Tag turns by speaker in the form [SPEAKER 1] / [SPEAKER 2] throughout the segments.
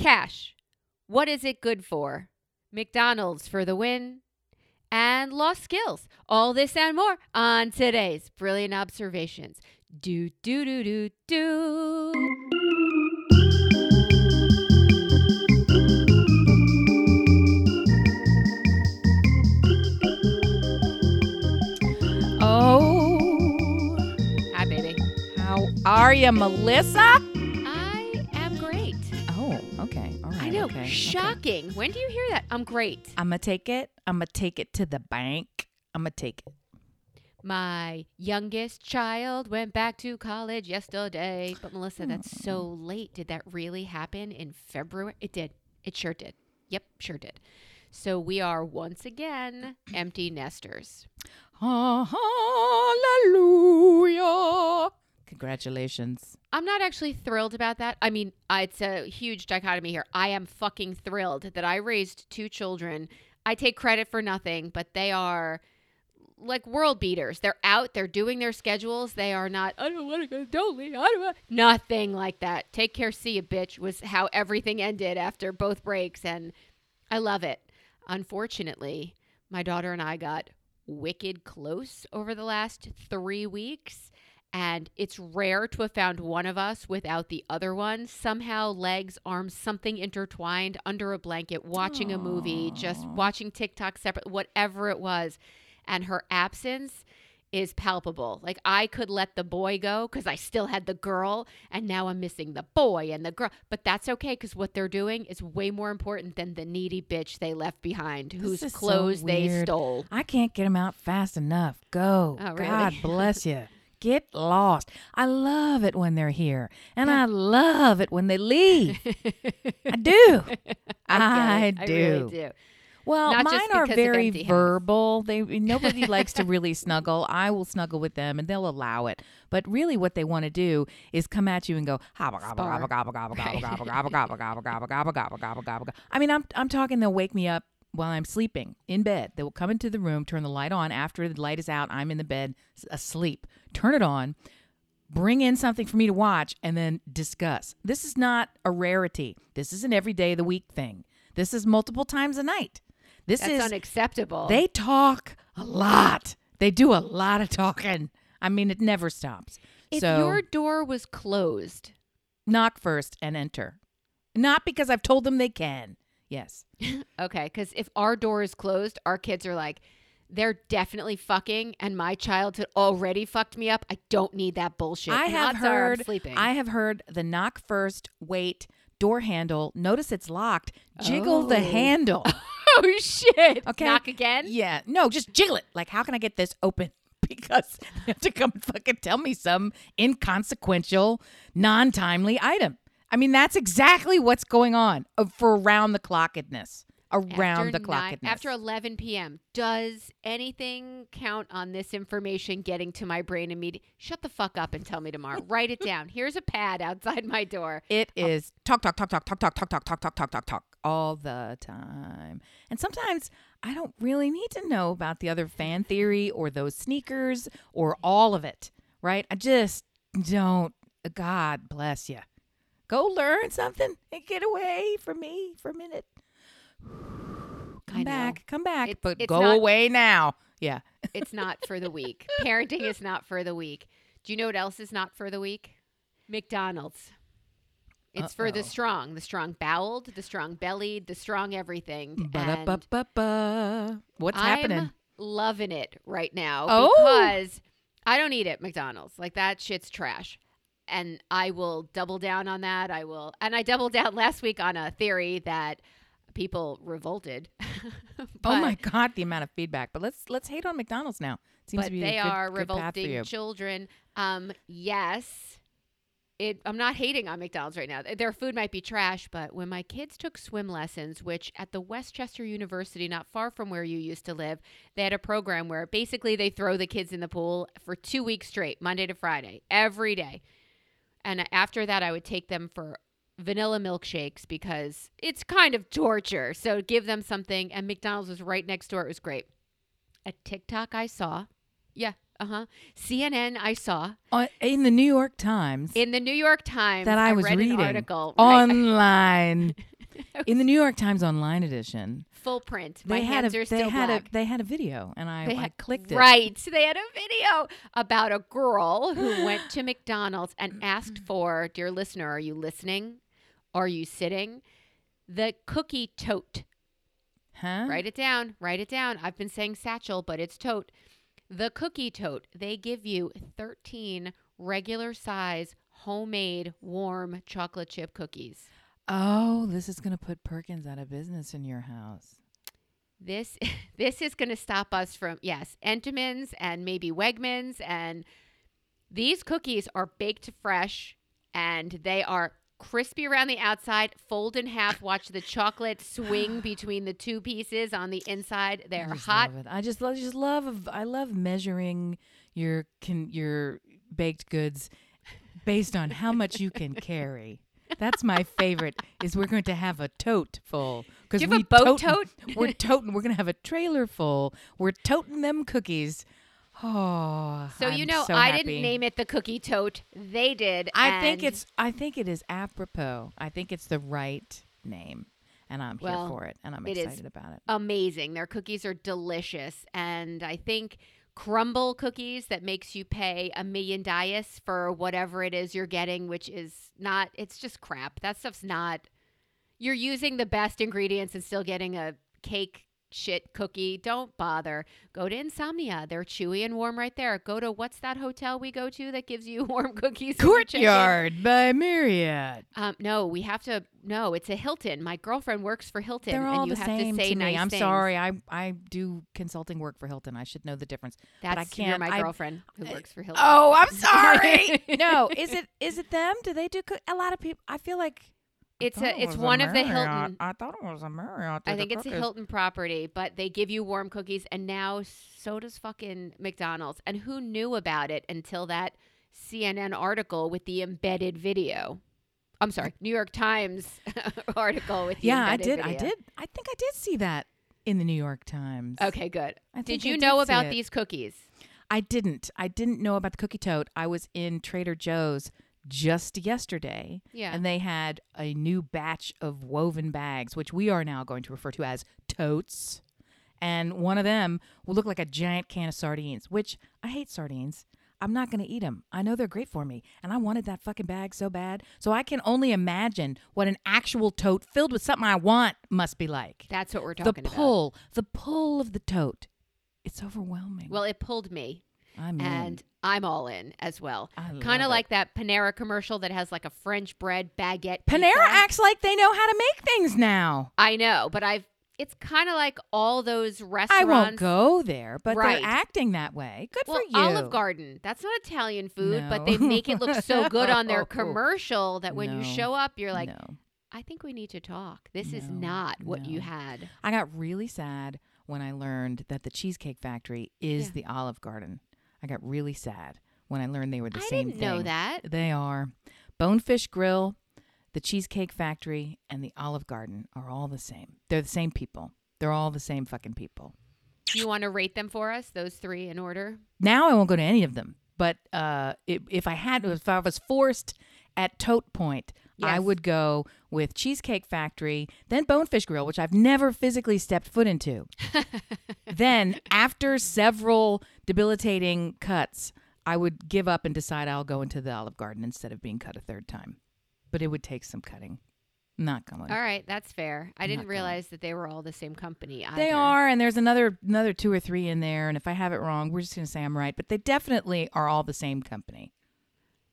[SPEAKER 1] Cash. What is it good for? McDonald's for the win. And lost skills. All this and more on today's Brilliant Observations. Do, do, do, do, do.
[SPEAKER 2] Oh,
[SPEAKER 1] Hi, baby.
[SPEAKER 2] how are you, Melissa?
[SPEAKER 1] Know.
[SPEAKER 2] Okay, okay.
[SPEAKER 1] Shocking. When do you hear that? I'm great.
[SPEAKER 2] I'm gonna take it. I'm gonna take it to the bank. I'm gonna take it.
[SPEAKER 1] My youngest child went back to college yesterday. But Melissa, that's so hmm. late. Did that really happen in February? It did. It sure did. Yep, sure did. So we are once again empty nesters.
[SPEAKER 2] Hallelujah! Congratulations.
[SPEAKER 1] I'm not actually thrilled about that. I mean, uh, it's a huge dichotomy here. I am fucking thrilled that I raised two children. I take credit for nothing, but they are like world beaters. They're out, they're doing their schedules. They are not, I don't want to go to Dolly. I don't want nothing like that. Take care, see you, bitch, was how everything ended after both breaks. And I love it. Unfortunately, my daughter and I got wicked close over the last three weeks. And it's rare to have found one of us without the other one. Somehow, legs, arms, something intertwined under a blanket, watching a movie, just watching TikTok separate, whatever it was. And her absence is palpable. Like I could let the boy go because I still had the girl, and now I'm missing the boy and the girl. But that's okay because what they're doing is way more important than the needy bitch they left behind, whose
[SPEAKER 2] is so
[SPEAKER 1] clothes they stole.
[SPEAKER 2] I can't get them out fast enough. Go.
[SPEAKER 1] Oh, really?
[SPEAKER 2] God bless you. Get lost. I love it when they're here, and I love it when they leave. I do. I,
[SPEAKER 1] it.
[SPEAKER 2] do.
[SPEAKER 1] I really do.
[SPEAKER 2] Well,
[SPEAKER 1] Not
[SPEAKER 2] mine are very verbal. They nobody likes to really snuggle. I will snuggle with them, and they'll allow it. But really, what they want to do is come at you and go gobble gobble
[SPEAKER 1] Spar.
[SPEAKER 2] gobble gobble gobble gobble gobble gobble gobble gobble gobble gobble gobble gobble. I mean, I'm I'm talking. They'll wake me up while I'm sleeping in bed. They will come into the room, turn the light on. After the light is out, I'm in the bed asleep. Turn it on. Bring in something for me to watch and then discuss. This is not a rarity. This is an every day of the week thing. This is multiple times a night. This
[SPEAKER 1] That's
[SPEAKER 2] is
[SPEAKER 1] unacceptable.
[SPEAKER 2] they talk a lot. They do a lot of talking. I mean, it never stops.
[SPEAKER 1] if
[SPEAKER 2] so
[SPEAKER 1] your door was closed,
[SPEAKER 2] knock first and enter. Not because I've told them they can. Yes.
[SPEAKER 1] okay, because if our door is closed, our kids are like, they're definitely fucking, and my childhood already fucked me up. I don't need that bullshit.
[SPEAKER 2] I
[SPEAKER 1] And
[SPEAKER 2] have
[SPEAKER 1] odds are I'm
[SPEAKER 2] heard
[SPEAKER 1] sleeping.
[SPEAKER 2] I have heard the knock first, wait, door handle, notice it's locked, jiggle the
[SPEAKER 1] Oh.
[SPEAKER 2] handle.
[SPEAKER 1] oh shit!
[SPEAKER 2] Okay.
[SPEAKER 1] knock again.
[SPEAKER 2] Yeah. No, just jiggle it. Like, how can I get this open? Because they have to come and fucking tell me some inconsequential, non timely item. I mean, that's exactly what's going on uh, for around the clockedness. Around
[SPEAKER 1] after
[SPEAKER 2] the
[SPEAKER 1] nine-
[SPEAKER 2] clockedness.
[SPEAKER 1] after 11 p.m. Does anything count on this information getting to my brain immediately? Shut the fuck up and tell me tomorrow. Write it down. Here's a pad outside my door.
[SPEAKER 2] It is talk, talk, talk, talk, talk, talk, talk, talk, talk, talk, talk, talk, talk all the time. And sometimes I don't really need to know about the other fan theory or those sneakers or all of it, right? I just don't. God bless you. Go learn something and get away from me for a minute.
[SPEAKER 1] I
[SPEAKER 2] Come
[SPEAKER 1] know.
[SPEAKER 2] back, come back, but go
[SPEAKER 1] not-
[SPEAKER 2] away now. Yeah.
[SPEAKER 1] It's not for the weak. Parenting is not for the weak. Do you know what else is not for the weak? McDonald's. It's for the strong, the strong boweled, the strong bellied, the strong everything.
[SPEAKER 2] Ba-da-ba-ba-ba. What's
[SPEAKER 1] I'm
[SPEAKER 2] happening?
[SPEAKER 1] loving it right now
[SPEAKER 2] Oh.
[SPEAKER 1] because I don't eat it McDonald's. Like that shit's trash. And I will double down on that. I will and I doubled down last week on a theory that people revolted.
[SPEAKER 2] oh my god, the amount of feedback. But let's let's hate on McDonald's now. Seems
[SPEAKER 1] but
[SPEAKER 2] to be
[SPEAKER 1] they
[SPEAKER 2] a good,
[SPEAKER 1] are
[SPEAKER 2] good path for you.
[SPEAKER 1] revolting children. Um, yes, it. I'm not hating on McDonald's right now. Their food might be trash, but when my kids took swim lessons, which at the West Chester University, not far from where you used to live, they had a program where basically they throw the kids in the pool for two weeks straight, Monday to Friday, every day. And after that, I would take them for vanilla milkshakes because it's kind of torture. So give them something. And McDonald's was right next door. It was great. A TikTok I saw. Yeah, Uh huh. CNN, I saw
[SPEAKER 2] Uh, in the New York Times
[SPEAKER 1] in the New York Times
[SPEAKER 2] that I was
[SPEAKER 1] read
[SPEAKER 2] reading
[SPEAKER 1] an article. right,
[SPEAKER 2] online. in the New York Times online edition,
[SPEAKER 1] full print.
[SPEAKER 2] they
[SPEAKER 1] My
[SPEAKER 2] had
[SPEAKER 1] hands
[SPEAKER 2] a
[SPEAKER 1] are
[SPEAKER 2] they
[SPEAKER 1] still
[SPEAKER 2] had
[SPEAKER 1] black.
[SPEAKER 2] a they had a video, and I,
[SPEAKER 1] They
[SPEAKER 2] I
[SPEAKER 1] had-
[SPEAKER 2] clicked it.
[SPEAKER 1] Right. They had a video about a girl who went to McDonald's and asked for, dear listener, are you listening? Are you sitting? The cookie tote.
[SPEAKER 2] Huh?
[SPEAKER 1] Write it down. Write it down. I've been saying satchel, but it's tote. The cookie tote. They give you 13 regular size homemade warm chocolate chip cookies.
[SPEAKER 2] Oh, this is gonna put Perkins out of business in your house.
[SPEAKER 1] This this is going to stop us from yes, Entenmann's and maybe Wegmans and these cookies are baked fresh and they are crispy around the outside, fold in half, watch the chocolate swing between the two pieces on the inside.
[SPEAKER 2] I
[SPEAKER 1] They're
[SPEAKER 2] just
[SPEAKER 1] hot.
[SPEAKER 2] love it. I just love, just love. I love measuring your can your baked goods based on how much you can carry. That's my favorite. Is we're going to have a tote full because
[SPEAKER 1] you
[SPEAKER 2] we
[SPEAKER 1] a boat
[SPEAKER 2] totin'-
[SPEAKER 1] tote?
[SPEAKER 2] We're toting. We're gonna have a trailer full. We're toting them cookies. Oh,
[SPEAKER 1] So you
[SPEAKER 2] I'm
[SPEAKER 1] know,
[SPEAKER 2] so
[SPEAKER 1] I
[SPEAKER 2] happy.
[SPEAKER 1] didn't name it the cookie tote. They did.
[SPEAKER 2] I think it's. I think it is apropos. I think it's the right name, and I'm
[SPEAKER 1] Well,
[SPEAKER 2] here for it, and I'm excited about it.
[SPEAKER 1] amazing. Their cookies are delicious, and I think crumble cookies that makes you pay a million dias for whatever it is you're getting, which is not. It's just crap. That stuff's not. You're using the best ingredients and still getting a cake shit cookie. Don't bother. Go to Insomnia. They're chewy and warm right there. Go to what's that hotel we go to that gives you warm cookies? when you check in?
[SPEAKER 2] Courtyard by Marriott.
[SPEAKER 1] Um, no, we have to. No, it's a Hilton. My girlfriend works for Hilton,
[SPEAKER 2] They're
[SPEAKER 1] and
[SPEAKER 2] all
[SPEAKER 1] you
[SPEAKER 2] the
[SPEAKER 1] have
[SPEAKER 2] same
[SPEAKER 1] to say
[SPEAKER 2] me.
[SPEAKER 1] nice
[SPEAKER 2] I'm
[SPEAKER 1] things.
[SPEAKER 2] sorry. I I do consulting work for Hilton. I should know the difference.
[SPEAKER 1] That's
[SPEAKER 2] I can't.
[SPEAKER 1] you're
[SPEAKER 2] can't-
[SPEAKER 1] my
[SPEAKER 2] I-
[SPEAKER 1] girlfriend who works for Hilton.
[SPEAKER 2] Oh, I'm sorry. no, is it is it them? Do they do cook? A lot of people. I feel like
[SPEAKER 1] it's a it's
[SPEAKER 2] a
[SPEAKER 1] one of the Hilton.
[SPEAKER 2] I thought it was a Marriott.
[SPEAKER 1] I think it's a. Hilton property, but they give you warm cookies, and now so does fucking McDonald's. And who knew about it until that CNN article with the embedded video? I'm sorry, New York Times article with the
[SPEAKER 2] Yeah, I did. I did. I think I did see that in the New York Times.
[SPEAKER 1] Okay, good. Did
[SPEAKER 2] I
[SPEAKER 1] you
[SPEAKER 2] did
[SPEAKER 1] know about these cookies?
[SPEAKER 2] I didn't. I didn't know about the cookie tote. I was in Trader Joe's just yesterday.
[SPEAKER 1] Yeah.
[SPEAKER 2] And they had a new batch of woven bags, which we are now going to refer to as totes. And one of them will look like a giant can of sardines, which I hate sardines. I'm not going to eat them. I know they're great for me. And I wanted that fucking bag so bad. So I can only imagine what an actual tote filled with something I want must be like.
[SPEAKER 1] That's what we're talking about.
[SPEAKER 2] The pull, the pull of the tote. It's overwhelming.
[SPEAKER 1] Well, it pulled me,
[SPEAKER 2] I'm in.
[SPEAKER 1] and I'm all in as well. Kind of like that Panera commercial that has like a French bread baguette.
[SPEAKER 2] Panera
[SPEAKER 1] pizza.
[SPEAKER 2] acts like they know how to make things now.
[SPEAKER 1] I know, but I've. It's kind of like all those restaurants.
[SPEAKER 2] I won't go there, but
[SPEAKER 1] Right.
[SPEAKER 2] they're acting that way. Good
[SPEAKER 1] Well,
[SPEAKER 2] for you.
[SPEAKER 1] Olive Garden. That's not Italian food, but they make it look so good on their
[SPEAKER 2] oh.
[SPEAKER 1] commercial that when you show up, you're like,
[SPEAKER 2] no.
[SPEAKER 1] I think we need to talk. This is not what you had.
[SPEAKER 2] I got really sad when I learned that the Cheesecake Factory is
[SPEAKER 1] Yeah.
[SPEAKER 2] the Olive Garden. I got really sad when I learned they were the
[SPEAKER 1] I
[SPEAKER 2] same
[SPEAKER 1] didn't
[SPEAKER 2] thing.
[SPEAKER 1] know that.
[SPEAKER 2] They are. Bonefish Grill, the Cheesecake Factory, and the Olive Garden are all the same. They're the same people. They're all the same fucking people.
[SPEAKER 1] Do you want to rate them for us? Those three in order.
[SPEAKER 2] Now I won't go to any of them, but uh, if, if I had, if I was forced at tote point, I would go with Cheesecake Factory, then Bonefish Grill, which I've never physically stepped foot into. then, after several debilitating cuts, I would give up and decide I'll go into the Olive Garden instead of being cut a third time. But it would take some cutting. Not going.
[SPEAKER 1] All right, that's fair. I didn't
[SPEAKER 2] not going.
[SPEAKER 1] realize that they were all the same company.
[SPEAKER 2] They are, and there's another another two or three in there. And if I have it wrong, we're just going to say I'm right. But they definitely are all the same company.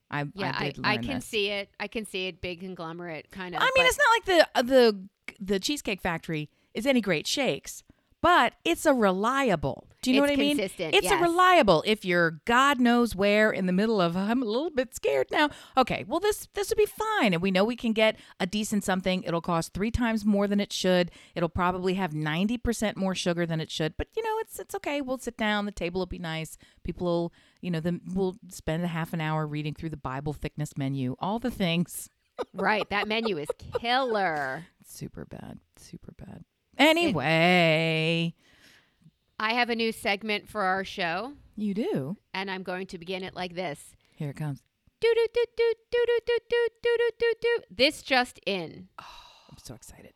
[SPEAKER 2] I
[SPEAKER 1] Yeah,
[SPEAKER 2] I,
[SPEAKER 1] I, I, can
[SPEAKER 2] this.
[SPEAKER 1] see it. I can see it. Big conglomerate kind of.
[SPEAKER 2] I mean, it's not like the the the Cheesecake Factory is any great shakes, but it's a reliable. Do you know
[SPEAKER 1] It's
[SPEAKER 2] what I mean? It's
[SPEAKER 1] yes.
[SPEAKER 2] a reliable. If you're God knows where in the middle of I'm a little bit scared now. Okay, well this this would be fine, and we know we can get a decent something. It'll cost three times more than it should. It'll probably have ninety percent more sugar than it should, but you know it's it's okay. We'll sit down. The table will be nice. People will you know then we'll spend a half an hour reading through the Bible thickness menu. All the things.
[SPEAKER 1] right. That menu is killer.
[SPEAKER 2] Super bad. Super bad. Anyway,
[SPEAKER 1] I have a new segment for our show,
[SPEAKER 2] You do.
[SPEAKER 1] and I'm going to begin it like this.
[SPEAKER 2] Here it comes.
[SPEAKER 1] Do do do do do do do do do do do do. This just in.
[SPEAKER 2] I'm so excited.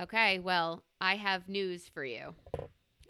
[SPEAKER 1] Okay, well, I have news for you.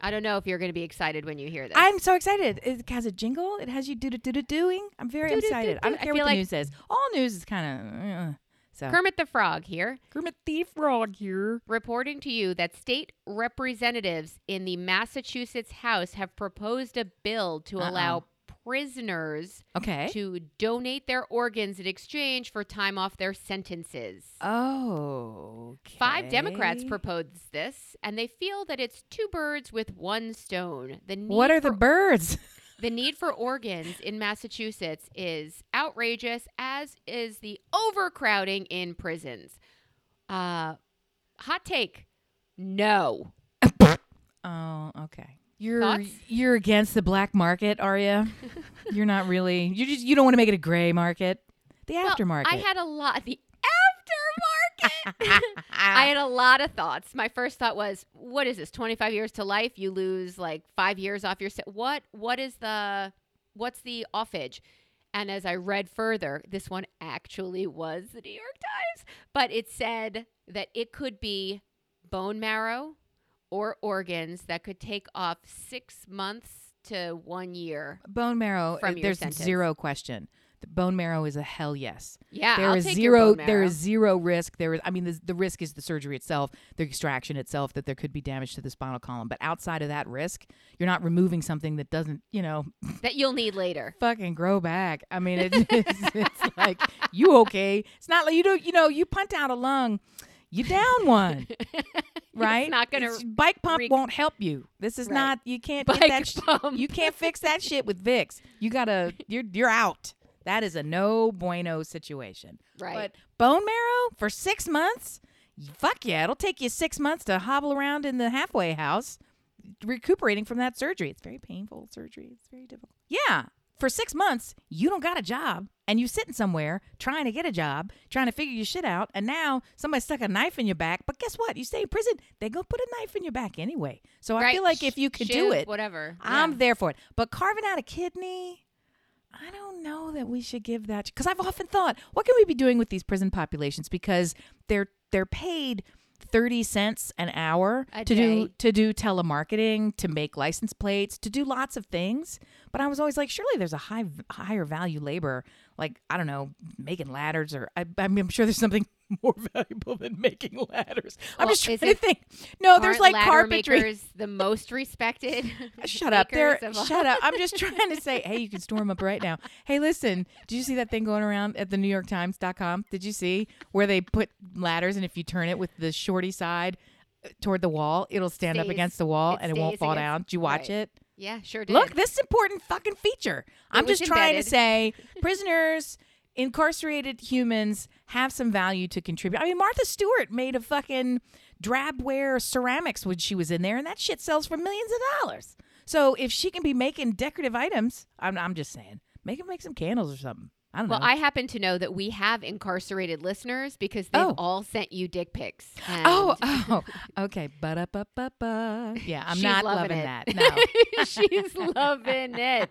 [SPEAKER 1] I don't know if you're going to be excited when you hear this.
[SPEAKER 2] I'm so excited. It has a jingle. It has you do do do do doing. I'm very excited. I don't care what the news says. All news is kind of uh, so.
[SPEAKER 1] Kermit the Frog here,
[SPEAKER 2] Kermit the Frog here.
[SPEAKER 1] reporting to you that state representatives in the Massachusetts House have proposed a bill to
[SPEAKER 2] Uh-oh.
[SPEAKER 1] allow prisoners
[SPEAKER 2] Okay.
[SPEAKER 1] to donate their organs in exchange for time off their sentences.
[SPEAKER 2] Oh.
[SPEAKER 1] Five Democrats proposed this, and they feel that it's two birds with one stone. The
[SPEAKER 2] What are the birds?
[SPEAKER 1] the need for organs in Massachusetts is outrageous, as is the overcrowding in prisons. Uh, hot take: No.
[SPEAKER 2] Oh, okay. You're
[SPEAKER 1] Thoughts?
[SPEAKER 2] you're against the black market, are you? you're not really. You just you don't want to make it a gray market. The
[SPEAKER 1] Well,
[SPEAKER 2] aftermarket.
[SPEAKER 1] I had a lot. The. I had a lot of thoughts. My first thought was, what is this? 25 years to life? You lose like 5 years off your se- what what is the what's the offage? And as I read further, this one actually was the New York Times, but it said that it could be bone marrow or organs that could take off 6 months to 1 year.
[SPEAKER 2] bone marrow.
[SPEAKER 1] From
[SPEAKER 2] uh, there's
[SPEAKER 1] sentence.
[SPEAKER 2] zero question. The bone marrow is a hell yes.
[SPEAKER 1] Yeah,
[SPEAKER 2] There
[SPEAKER 1] I'll
[SPEAKER 2] is zero.
[SPEAKER 1] marrow.
[SPEAKER 2] is zero risk. There is. I mean, the, the risk is the surgery itself, the extraction itself, that there could be damage to the spinal column. But outside of that risk, you're not removing something that doesn't, you know,
[SPEAKER 1] that you'll need later.
[SPEAKER 2] fucking grow back. I mean, it, it's, it's like you okay. It's not like you don't. You know, you punt out a lung, you down one, right?
[SPEAKER 1] It's not gonna
[SPEAKER 2] It's- bike pump
[SPEAKER 1] re-
[SPEAKER 2] won't help you. This is
[SPEAKER 1] Right.
[SPEAKER 2] not. You can't
[SPEAKER 1] Bike
[SPEAKER 2] get that. sh- you can't fix that shit with Vicks. You gotta. You're you're out. That is a no bueno situation.
[SPEAKER 1] Right.
[SPEAKER 2] But bone marrow for six months? Fuck yeah. It'll take you six months to hobble around in the halfway house recuperating from that surgery. It's very painful surgery. It's very difficult. Yeah. For six months, you don't got a job and you sitting somewhere trying to get a job, trying to figure your shit out, and now somebody stuck a knife in your back. But guess what? You stay in prison, they gonna put a knife in your back anyway. So I feel like if you could do it,
[SPEAKER 1] whatever.
[SPEAKER 2] I'm
[SPEAKER 1] Yeah.
[SPEAKER 2] there for it. But carving out a kidney, I don't know that we should give that because I've often thought, what can we be doing with these prison populations? Because they're they're paid thirty cents an hour
[SPEAKER 1] A
[SPEAKER 2] to
[SPEAKER 1] day.
[SPEAKER 2] do to do telemarketing, to make license plates, to do lots of things. But I was always like, surely there's a high higher value labor, like I don't know, making ladders, or I, I mean, I'm sure there's something more valuable than making ladders. I'm
[SPEAKER 1] Well,
[SPEAKER 2] just trying to think. No, there's like carpentry.
[SPEAKER 1] makers the most respected.
[SPEAKER 2] Shut up. There
[SPEAKER 1] makers of all-
[SPEAKER 2] shut up. I'm just trying to say, hey, you can store them up right now. Hey, listen, did you see that thing going around at the New York Times.com? Did you see where they put ladders and if you turn it with the shorty side uh, toward the wall, it'll stand up against the wall
[SPEAKER 1] it
[SPEAKER 2] and it won't fall
[SPEAKER 1] against-
[SPEAKER 2] down? Did you watch
[SPEAKER 1] right.
[SPEAKER 2] it?
[SPEAKER 1] Yeah, sure did.
[SPEAKER 2] Look, this is important fucking feature. I'm
[SPEAKER 1] was
[SPEAKER 2] just trying to say prisoners, incarcerated humans have some value to contribute. I mean, Martha Stewart made a fucking drabware ceramics when she was in there, and that shit sells for millions of dollars. So if she can be making decorative items, I'm, I'm just saying, make her make some candles or something. I don't
[SPEAKER 1] well,
[SPEAKER 2] know.
[SPEAKER 1] I happen to know that we have incarcerated listeners because they've
[SPEAKER 2] Oh.
[SPEAKER 1] all sent you dick pics.
[SPEAKER 2] oh, oh, okay. Ba-da-ba-ba-ba. Yeah, I'm
[SPEAKER 1] she's
[SPEAKER 2] not
[SPEAKER 1] loving
[SPEAKER 2] loving that. No.
[SPEAKER 1] She's loving it.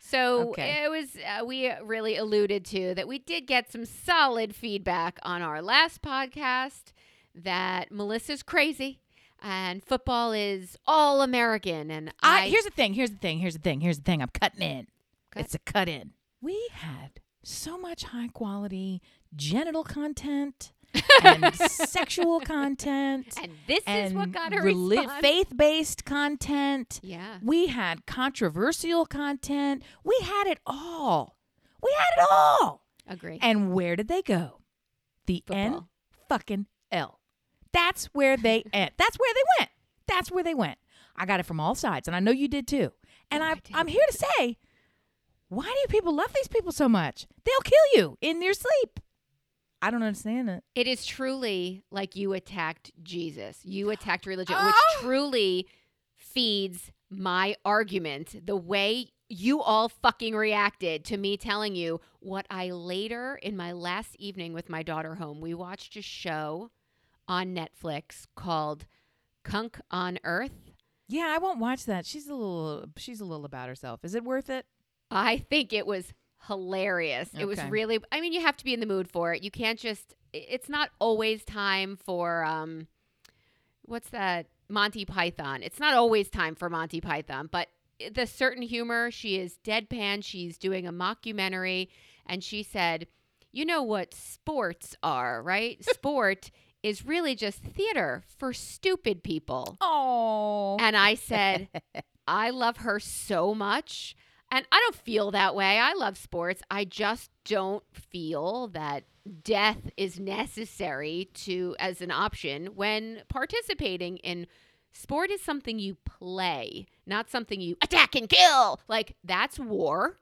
[SPEAKER 1] So
[SPEAKER 2] Okay.
[SPEAKER 1] it was, uh, we really alluded to that we did get some solid feedback on our last podcast that Melissa's crazy and football is all American. And I,
[SPEAKER 2] I, here's the thing. Here's the thing. Here's the thing. Here's the thing. I'm cutting in.
[SPEAKER 1] Cut.
[SPEAKER 2] It's a cut in. We had so much high quality genital content and sexual content
[SPEAKER 1] and this is what
[SPEAKER 2] and
[SPEAKER 1] got her response.
[SPEAKER 2] faith based content.
[SPEAKER 1] Yeah.
[SPEAKER 2] We had controversial content. We had it all. We had it all.
[SPEAKER 1] Agree.
[SPEAKER 2] And where did they go? The N fucking L. That's where they end. That's where they went. That's where they went. I got it from all sides, and I know you did too. And
[SPEAKER 1] Oh, I
[SPEAKER 2] I. I'm here to say, why do people love these people so much? They'll kill you in your sleep. I don't understand it.
[SPEAKER 1] It is truly like you attacked Jesus. You attacked religion,
[SPEAKER 2] Oh!
[SPEAKER 1] which truly feeds my argument. The way you all fucking reacted to me telling you what I later, in my last evening with my daughter home, we watched a show on Netflix called Cunk on Earth.
[SPEAKER 2] Yeah, I won't watch that. She's a little she's a little about herself. Is it worth it?
[SPEAKER 1] I think it was hilarious. It was really I mean, you have to be in the mood for it. You can't just it's not always time for um what's that? Monty Python. It's not always time for Monty Python, but the certain humor, she is deadpan, she's doing a mockumentary and she said, "You know what sports are, right? Sport is really just theater for stupid people."
[SPEAKER 2] Oh.
[SPEAKER 1] And I said, I love her so much. And I don't feel that way. I love sports. I just don't feel that death is necessary to as an option when participating in sport is something you play, not something you attack and kill. Like that's war.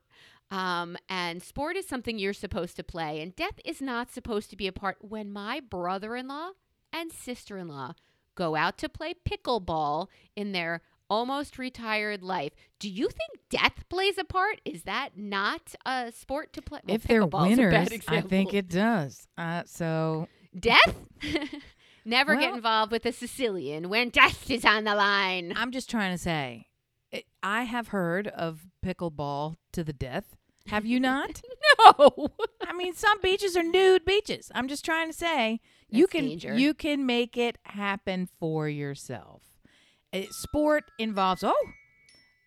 [SPEAKER 1] Um, and sport is something you're supposed to play, and death is not supposed to be a part. When my brother in law and sister in law go out to play pickleball in their almost retired life, do you think death plays a part? Is that not a sport to play? Well,
[SPEAKER 2] if they're
[SPEAKER 1] pickleball's a bad
[SPEAKER 2] winners, I think it does. Uh, so
[SPEAKER 1] death. Never get involved with a Sicilian when death is on the line.
[SPEAKER 2] I'm just trying to say, it, I have heard of pickleball to the death. Have you not?
[SPEAKER 1] No.
[SPEAKER 2] I mean, some beaches are nude beaches. I'm just trying to say you can
[SPEAKER 1] danger.
[SPEAKER 2] you can make it happen for yourself. Sport involves. Oh,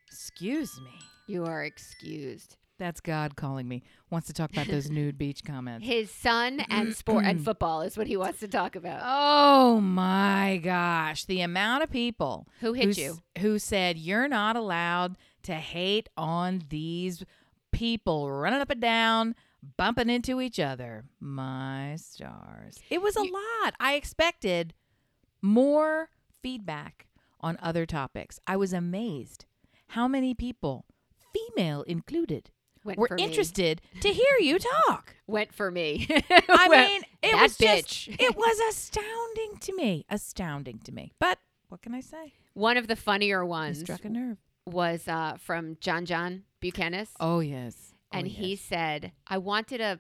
[SPEAKER 2] excuse me.
[SPEAKER 1] You are excused.
[SPEAKER 2] That's God calling me. Wants to talk about those nude beach comments.
[SPEAKER 1] His son and sport and football is what he wants to talk about.
[SPEAKER 2] Oh my gosh, the amount of people
[SPEAKER 1] Who hit you?
[SPEAKER 2] who said you're not allowed to hate on these people running up and down, bumping into each other. My stars. It was a
[SPEAKER 1] You-
[SPEAKER 2] lot. I expected more feedback on other topics. I was amazed how many people, female included,
[SPEAKER 1] Went
[SPEAKER 2] were interested to hear you talk.
[SPEAKER 1] Went for me.
[SPEAKER 2] I mean, it was
[SPEAKER 1] bitch.
[SPEAKER 2] just it was astounding to me. Astounding to me. But what can I say?
[SPEAKER 1] One of the funnier ones
[SPEAKER 2] struck a nerve.
[SPEAKER 1] was uh, from John John Buchanan.
[SPEAKER 2] Oh yes.
[SPEAKER 1] and he said, I wanted a.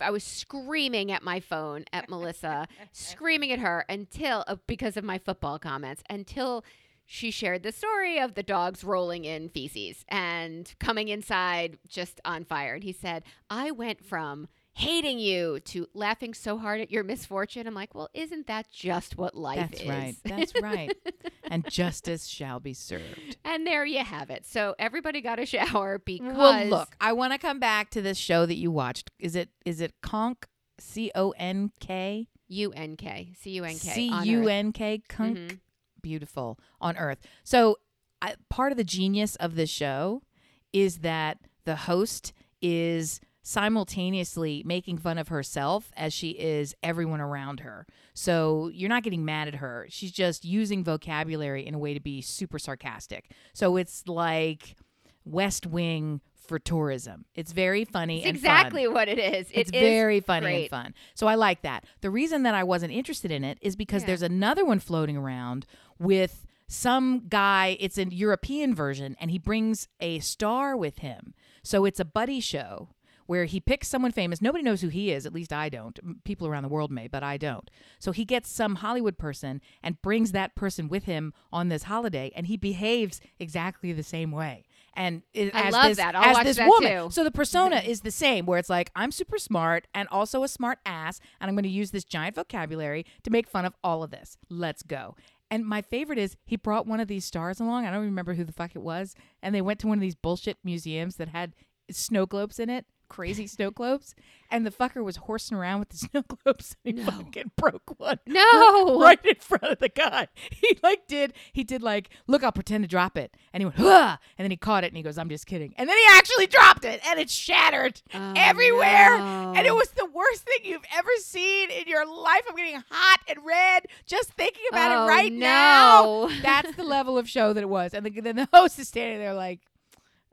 [SPEAKER 1] I was screaming at my phone at Melissa, screaming at her until uh, because of my football comments until she shared the story of the dogs rolling in feces and coming inside just on fire. And he said, I went from hating you to laughing so hard at your misfortune. I'm like, well, isn't that just what life is?
[SPEAKER 2] That's
[SPEAKER 1] is?
[SPEAKER 2] right. That's right. and justice shall be served.
[SPEAKER 1] and there you have it. So everybody got a shower because
[SPEAKER 2] Well, look, I want to come back to this show that you watched. Is it is it Conk C O N K
[SPEAKER 1] U N K C U N K
[SPEAKER 2] C U. N K Cunk
[SPEAKER 1] Mhm.
[SPEAKER 2] beautiful on earth. So, I, part of the genius of this show is that the host is simultaneously making fun of herself as she is everyone around her. So, you're not getting mad at her. She's just using vocabulary in a way to be super sarcastic. So, it's like West Wing for tourism. It's very funny
[SPEAKER 1] It's
[SPEAKER 2] and fun.
[SPEAKER 1] exactly what it is. It
[SPEAKER 2] It's
[SPEAKER 1] is
[SPEAKER 2] very funny
[SPEAKER 1] great.
[SPEAKER 2] and fun. So I like that. The reason that I wasn't interested in it is because
[SPEAKER 1] Yeah.
[SPEAKER 2] there's another one floating around with some guy. It's a European version, and he brings a star with him. So it's a buddy show where he picks someone famous. Nobody knows who he is. At least I don't. People around the world may, but I don't. So he gets some Hollywood person and brings that person with him on this holiday, and he behaves exactly the same way. And it,
[SPEAKER 1] I
[SPEAKER 2] as
[SPEAKER 1] love
[SPEAKER 2] this,
[SPEAKER 1] that. I'll
[SPEAKER 2] as
[SPEAKER 1] watch
[SPEAKER 2] this
[SPEAKER 1] that
[SPEAKER 2] woman.
[SPEAKER 1] too.
[SPEAKER 2] So the persona mm-hmm. is the same, where it's like I'm super smart and also a smart ass, and I'm going to use this giant vocabulary to make fun of all of this. Let's go. And my favorite is he brought one of these stars along. I don't remember who the fuck it was, and they went to one of these bullshit museums that had snow globes in it, crazy snow globes, and the fucker was horsing around with the snow globes, and he
[SPEAKER 1] No.
[SPEAKER 2] fucking broke one
[SPEAKER 1] No.
[SPEAKER 2] right in front of the guy. He like did he did like look I'll pretend to drop it and he went Hah! and then he caught it and he goes I'm just kidding and then he actually dropped it and it shattered
[SPEAKER 1] Oh,
[SPEAKER 2] everywhere
[SPEAKER 1] no.
[SPEAKER 2] and it was the worst thing you've ever seen in your life. I'm getting hot and red just thinking about
[SPEAKER 1] Oh,
[SPEAKER 2] it right now. That's the level of show that it was and the, then the host is standing there like.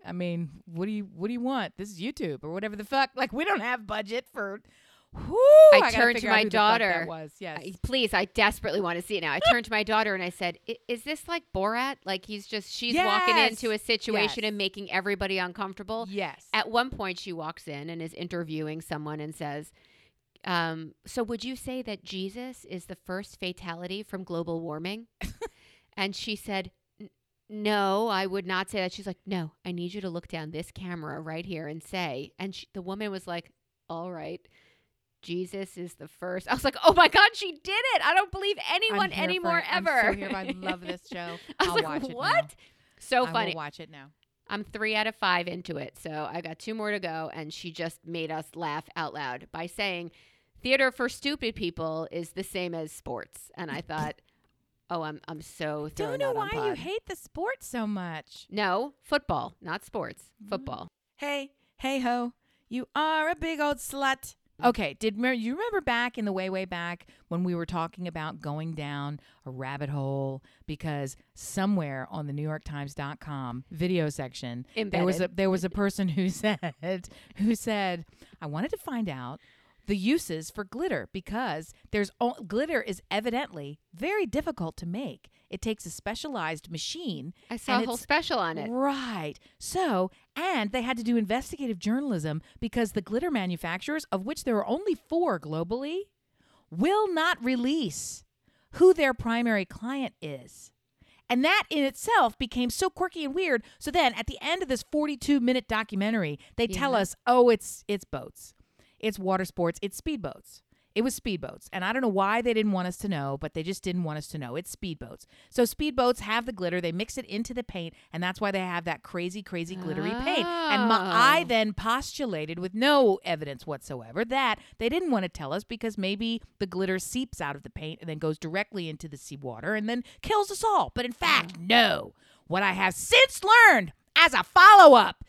[SPEAKER 2] I mean, what do you what do you want? This is YouTube or whatever the fuck. Like we don't have budget for. Whew,
[SPEAKER 1] I
[SPEAKER 2] gotta
[SPEAKER 1] turned to my
[SPEAKER 2] who the fuck that
[SPEAKER 1] daughter.
[SPEAKER 2] was yes.
[SPEAKER 1] I- Please, I desperately want to see it now. I turned to my daughter and I said, "I- "Is this like Borat? Like he's just she's walking into a situation
[SPEAKER 2] Yes.
[SPEAKER 1] and making everybody uncomfortable."
[SPEAKER 2] Yes.
[SPEAKER 1] At one point, she walks in and is interviewing someone and says, um, "So would you say that Jesus is the first fatality from global warming?" and she said, "N- no, I would not say that. She's like, no, I need you to look down this camera right here and say. And she, the woman was like, all right. Jesus is the first. I was like, oh my God, she did it. I don't believe anyone anymore
[SPEAKER 2] it. I'm
[SPEAKER 1] ever.
[SPEAKER 2] so here. I love this show.
[SPEAKER 1] I was
[SPEAKER 2] I'll
[SPEAKER 1] like,
[SPEAKER 2] watch it
[SPEAKER 1] what?
[SPEAKER 2] now.
[SPEAKER 1] So
[SPEAKER 2] I
[SPEAKER 1] funny.
[SPEAKER 2] will watch it now.
[SPEAKER 1] I'm three out of five into it. So I got two more to go. And she just made us laugh out loud by saying, theater for stupid people is the same as sports. And I thought, oh, I'm, I'm so
[SPEAKER 2] Don't know why you hate the sport so much.
[SPEAKER 1] No, football, not sports.
[SPEAKER 2] Mm-hmm.
[SPEAKER 1] Football.
[SPEAKER 2] Hey, hey ho, you are a big old slut. Okay, did you remember back in the way way back when we were talking about going down a rabbit hole because somewhere on the New York newyorktimes.com video section there was a there was a person who said who said I wanted to find out the uses for glitter because there's o- glitter is evidently very difficult to make. It takes a specialized machine
[SPEAKER 1] I saw a whole special on it.
[SPEAKER 2] Right. So, and they had to do investigative journalism because the glitter manufacturers, of which there are only four globally, will not release who their primary client is. And that in itself became so quirky and weird. So then at the end of this 42 minute documentary, they tell us, oh, it's it's boats. It's water sports, it's speedboats. It was speedboats. And I don't know why they didn't want us to know, but they just didn't want us to know. It's speedboats. So speedboats have the glitter, they mix it into the paint, and that's why they have that crazy, crazy glittery paint. And my, I
[SPEAKER 1] Oh.
[SPEAKER 2] then postulated with no evidence whatsoever that they didn't want to tell us because maybe the glitter seeps out of the paint and then goes directly into the seawater and then kills us all. But in fact, oh. no. What I have since learned as a follow up.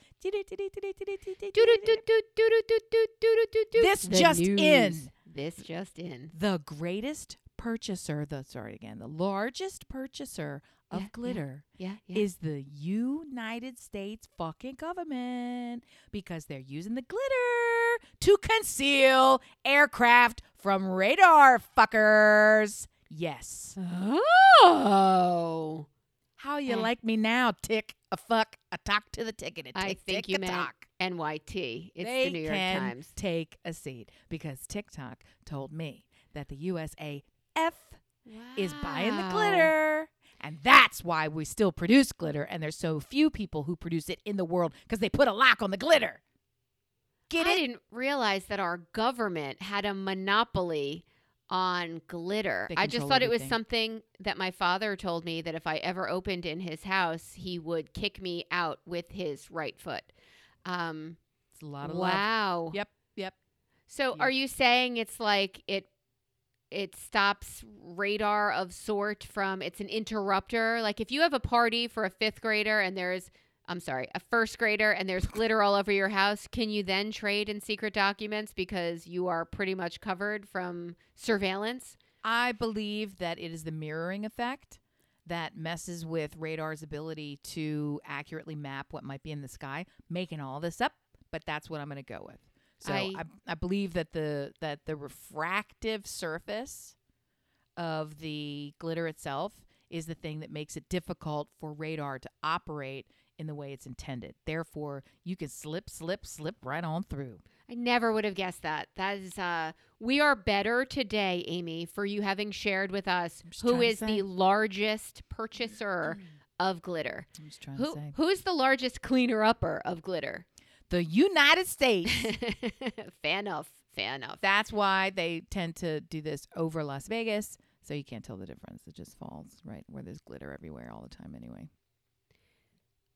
[SPEAKER 2] This
[SPEAKER 1] The
[SPEAKER 2] just
[SPEAKER 1] news.
[SPEAKER 2] in.
[SPEAKER 1] This just in.
[SPEAKER 2] The greatest purchaser, the sorry again, the largest purchaser of
[SPEAKER 1] Yeah,
[SPEAKER 2] glitter
[SPEAKER 1] Yeah, yeah.
[SPEAKER 2] is the United States fucking government because they're using the glitter to conceal aircraft from radar fuckers. Yes.
[SPEAKER 1] oh.
[SPEAKER 2] How you
[SPEAKER 1] Eh.
[SPEAKER 2] like me now, tick a fuck a talk to the ticket.
[SPEAKER 1] I think
[SPEAKER 2] tick
[SPEAKER 1] you
[SPEAKER 2] a
[SPEAKER 1] meant
[SPEAKER 2] talk.
[SPEAKER 1] NYT. It's
[SPEAKER 2] they
[SPEAKER 1] the New York
[SPEAKER 2] can
[SPEAKER 1] Times.
[SPEAKER 2] take a seat because TikTok told me that the USAF is buying the glitter. And that's why we still produce glitter. And there's so few people who produce it in the world because they put a lock on the glitter. Get it
[SPEAKER 1] I
[SPEAKER 2] it?
[SPEAKER 1] didn't realize that our government had a monopoly on glitter. I just thought it was something that my father told me that if I ever opened in his house, he would kick me out with his right foot. Um,
[SPEAKER 2] It's a lot of love.
[SPEAKER 1] wow.
[SPEAKER 2] Yep, yep.
[SPEAKER 1] So
[SPEAKER 2] Yep.
[SPEAKER 1] are you saying it's like it it stops radar of sort from it's an interrupter? Like if you have a party for a 5th grader and there's I'm sorry, a first grader and there's glitter all over your house, can you then trade in secret documents because you are pretty much covered from surveillance?
[SPEAKER 2] I believe that it is the mirroring effect that messes with radar's ability to accurately map what might be in the sky, making all this up, but that's what I'm going to go with. So I,
[SPEAKER 1] I-
[SPEAKER 2] I, believe that the that the refractive surface of the glitter itself is the thing that makes it difficult for radar to operate in the way it's intended. Therefore, you can slip, slip, slip right on through.
[SPEAKER 1] I never would have guessed that. That is uh we are better today, Amy, for you having shared with us who is the largest purchaser of glitter.
[SPEAKER 2] I'm just trying
[SPEAKER 1] Who
[SPEAKER 2] to say.
[SPEAKER 1] who's the largest cleaner upper of glitter?
[SPEAKER 2] The United States.
[SPEAKER 1] fan of, fan of.
[SPEAKER 2] That's why they tend to do this over Las Vegas, so you can't tell the difference. It just falls right where there's glitter everywhere all the time anyway.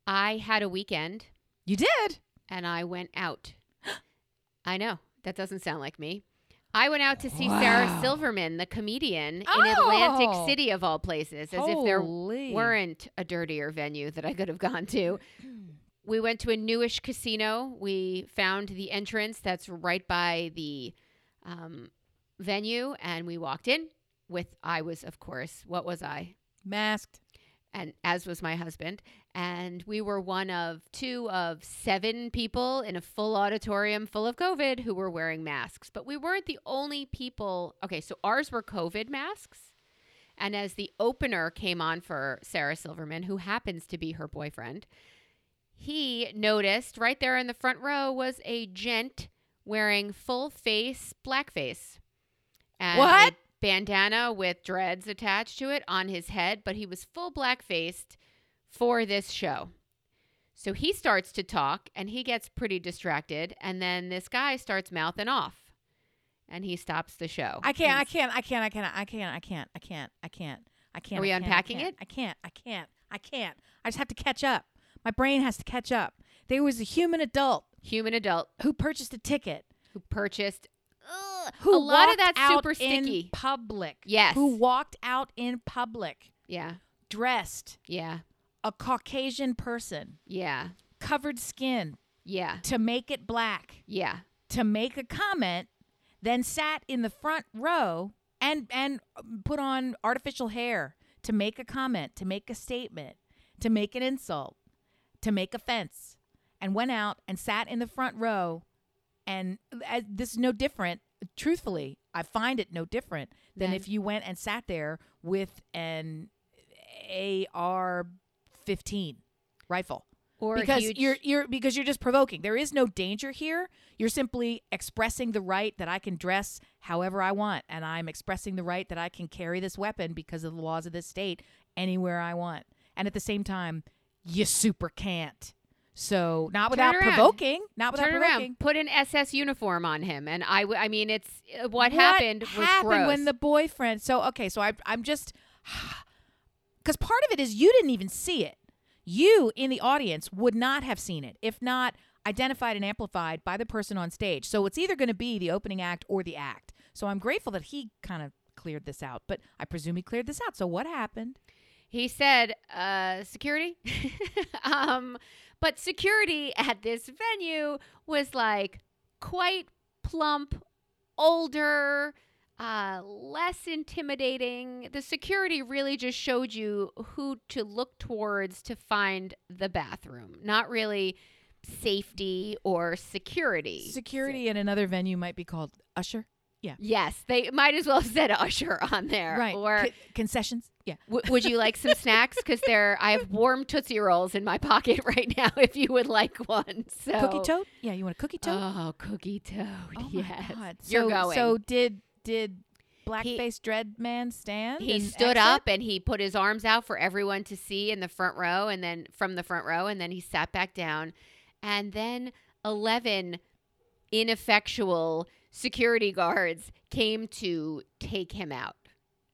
[SPEAKER 1] I had a weekend
[SPEAKER 2] You did?
[SPEAKER 1] and I went out. I know that doesn't sound like me. I went out to see Sarah Silverman, the comedian, in Atlantic
[SPEAKER 2] Oh.
[SPEAKER 1] City of all places, as if there weren't a dirtier venue that I could have gone to. we went to a newish casino. We found the entrance that's right by the um, venue, and we walked in. With I was, of course, what was I?
[SPEAKER 2] masked.
[SPEAKER 1] And as was my husband, and we were one of two of seven people in a full auditorium full of COVID who were wearing masks. But we weren't the only people. Okay, so ours were COVID masks. And as the opener came on for Sarah Silverman, who happens to be her boyfriend, he noticed right there in the front row was a gent wearing full face blackface. And
[SPEAKER 2] What?
[SPEAKER 1] Bandana with dreads attached to it on his head, but he was full black faced for this show. So he starts to talk and he gets pretty distracted. And then this guy starts mouthing off and he stops the show.
[SPEAKER 2] I can't. I can't. I can't. I can't. I can't. I can't. I can't. I can't. I can't.
[SPEAKER 1] Are we unpacking it?
[SPEAKER 2] I can't. I can't. I can't. I just have to catch up. My brain has to catch up. There was a human adult
[SPEAKER 1] Human adult
[SPEAKER 2] who purchased a ticket.
[SPEAKER 1] who purchased
[SPEAKER 2] Who
[SPEAKER 1] a lot of
[SPEAKER 2] walked
[SPEAKER 1] that's super
[SPEAKER 2] out in
[SPEAKER 1] sticky.
[SPEAKER 2] public.
[SPEAKER 1] Yes.
[SPEAKER 2] Who walked out in public
[SPEAKER 1] Yeah.
[SPEAKER 2] dressed
[SPEAKER 1] Yeah.
[SPEAKER 2] a Caucasian person,
[SPEAKER 1] Yeah.
[SPEAKER 2] covered skin
[SPEAKER 1] Yeah.
[SPEAKER 2] to make it black,
[SPEAKER 1] Yeah.
[SPEAKER 2] to make a comment, then sat in the front row and and put on artificial hair to make a comment, to make a statement, to make an insult, to make offense, and went out and sat in the front row. And uh, this is no different. Truthfully, I find it no different than if you went and sat there with an AR-15 rifle
[SPEAKER 1] Or
[SPEAKER 2] because
[SPEAKER 1] huge,
[SPEAKER 2] you're you're because you're just provoking. There is no danger here. You're simply expressing the right that I can dress however I want, and I'm expressing the right that I can carry this weapon because of the laws of this state anywhere I want. And at the same time, you super can't. So not without provoking, not without
[SPEAKER 1] turn
[SPEAKER 2] provoking.
[SPEAKER 1] around, put an SS uniform on him, and I, w- I mean, it's uh, what, happened was
[SPEAKER 2] happened
[SPEAKER 1] gross.
[SPEAKER 2] when the boyfriend? So okay, so I, I'm just because part of it is you didn't even see it. You in the audience would not have seen it if not identified and amplified by the person on stage. So it's either going to be the opening act or the act. So I'm grateful that he kind of cleared this out, but I presume he cleared this out. So what happened?
[SPEAKER 1] He said, uh, security. um, but security at this venue was like quite plump, older, uh, less intimidating. The security really just showed you who to look towards to find the bathroom, not really safety or security.
[SPEAKER 2] Security in another venue might be called usher. Yeah.
[SPEAKER 1] Yes, they might as well have said usher on there.
[SPEAKER 2] Right.
[SPEAKER 1] Or
[SPEAKER 2] Con- concessions. Yeah.
[SPEAKER 1] W- would you like some snacks? Because there, I have warm Tootsie Rolls in my pocket right now. If you would like one, so
[SPEAKER 2] Cookie toad? Yeah, you want a cookie toad?
[SPEAKER 1] Oh, cookie toad.
[SPEAKER 2] Oh
[SPEAKER 1] yes,
[SPEAKER 2] my god!
[SPEAKER 1] you're
[SPEAKER 2] so,
[SPEAKER 1] going.
[SPEAKER 2] So did did blackface dread man stand?
[SPEAKER 1] he stood
[SPEAKER 2] exit?
[SPEAKER 1] up and he put his arms out for everyone to see in the front row, and then from the front row, and then he sat back down, and then eleven ineffectual security guards came to take him out.